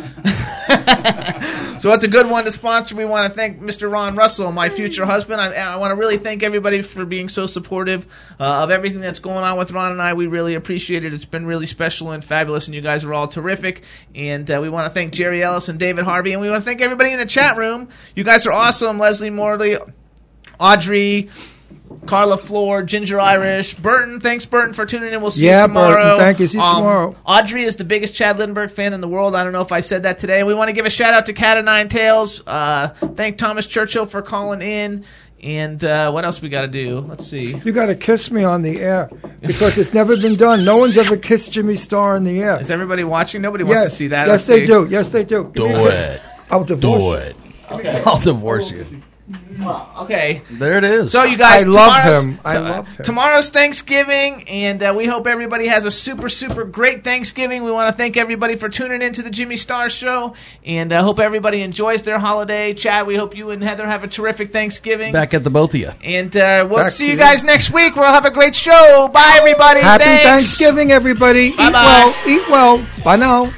so that's a good one to sponsor. We want to thank Mr. Ron Russell, my future husband. I, I want to really thank everybody for being so supportive uh, of everything that's going on with Ron and I. We really appreciate it. It's been really special and fabulous, and you guys are all terrific. And uh, we want to thank Jerry Ellis and David Harvey, and we want to thank everybody in the chat room. You guys are awesome. Leslie Morley, Audrey. Carla Floor, Ginger Irish, Burton. Thanks, Burton, for tuning in. We'll see Yeah, you tomorrow. Burton, thank you. See you Um, tomorrow. Audrey is the biggest Chad Lindbergh fan in the world. I don't know if I said that today. We want to give a shout out to Cat of Nine Tails. Uh, thank Thomas Churchill for calling in. And uh, what else we got to do? Let's see. You got to kiss me on the air because it's never been done. No one's ever kissed Jimmy Star in the air. Is everybody watching? Nobody wants yes, to see that. Yes, Let's they see. do. Yes, they do. Give Do me a kiss. it. I'll divorce Do you. it. Okay. I'll divorce you. Okay. There it is. So you guys, I love tomorrow's- him. I love him. Tomorrow's Thanksgiving, and uh, we hope everybody has a super, super great Thanksgiving. We want to thank everybody for tuning in to the Jimmy Star Show, and I uh, hope everybody enjoys their holiday. Chad, we hope you and Heather have a terrific Thanksgiving. Back at the both of you. And uh, we'll Back see you you. guys next week. We'll have a great show. Bye, everybody. Happy Thanks. Thanksgiving, everybody. Eat Bye-bye. well. Eat well. Bye now.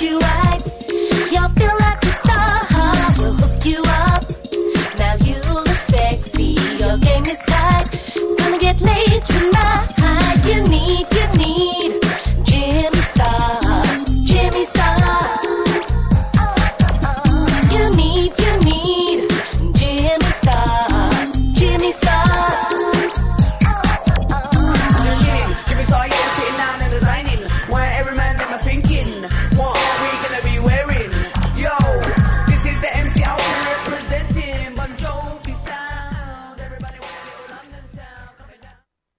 you like. you feel like a star. We hook you up. Now you look sexy. Your game is tight. Gonna get laid tonight. You need.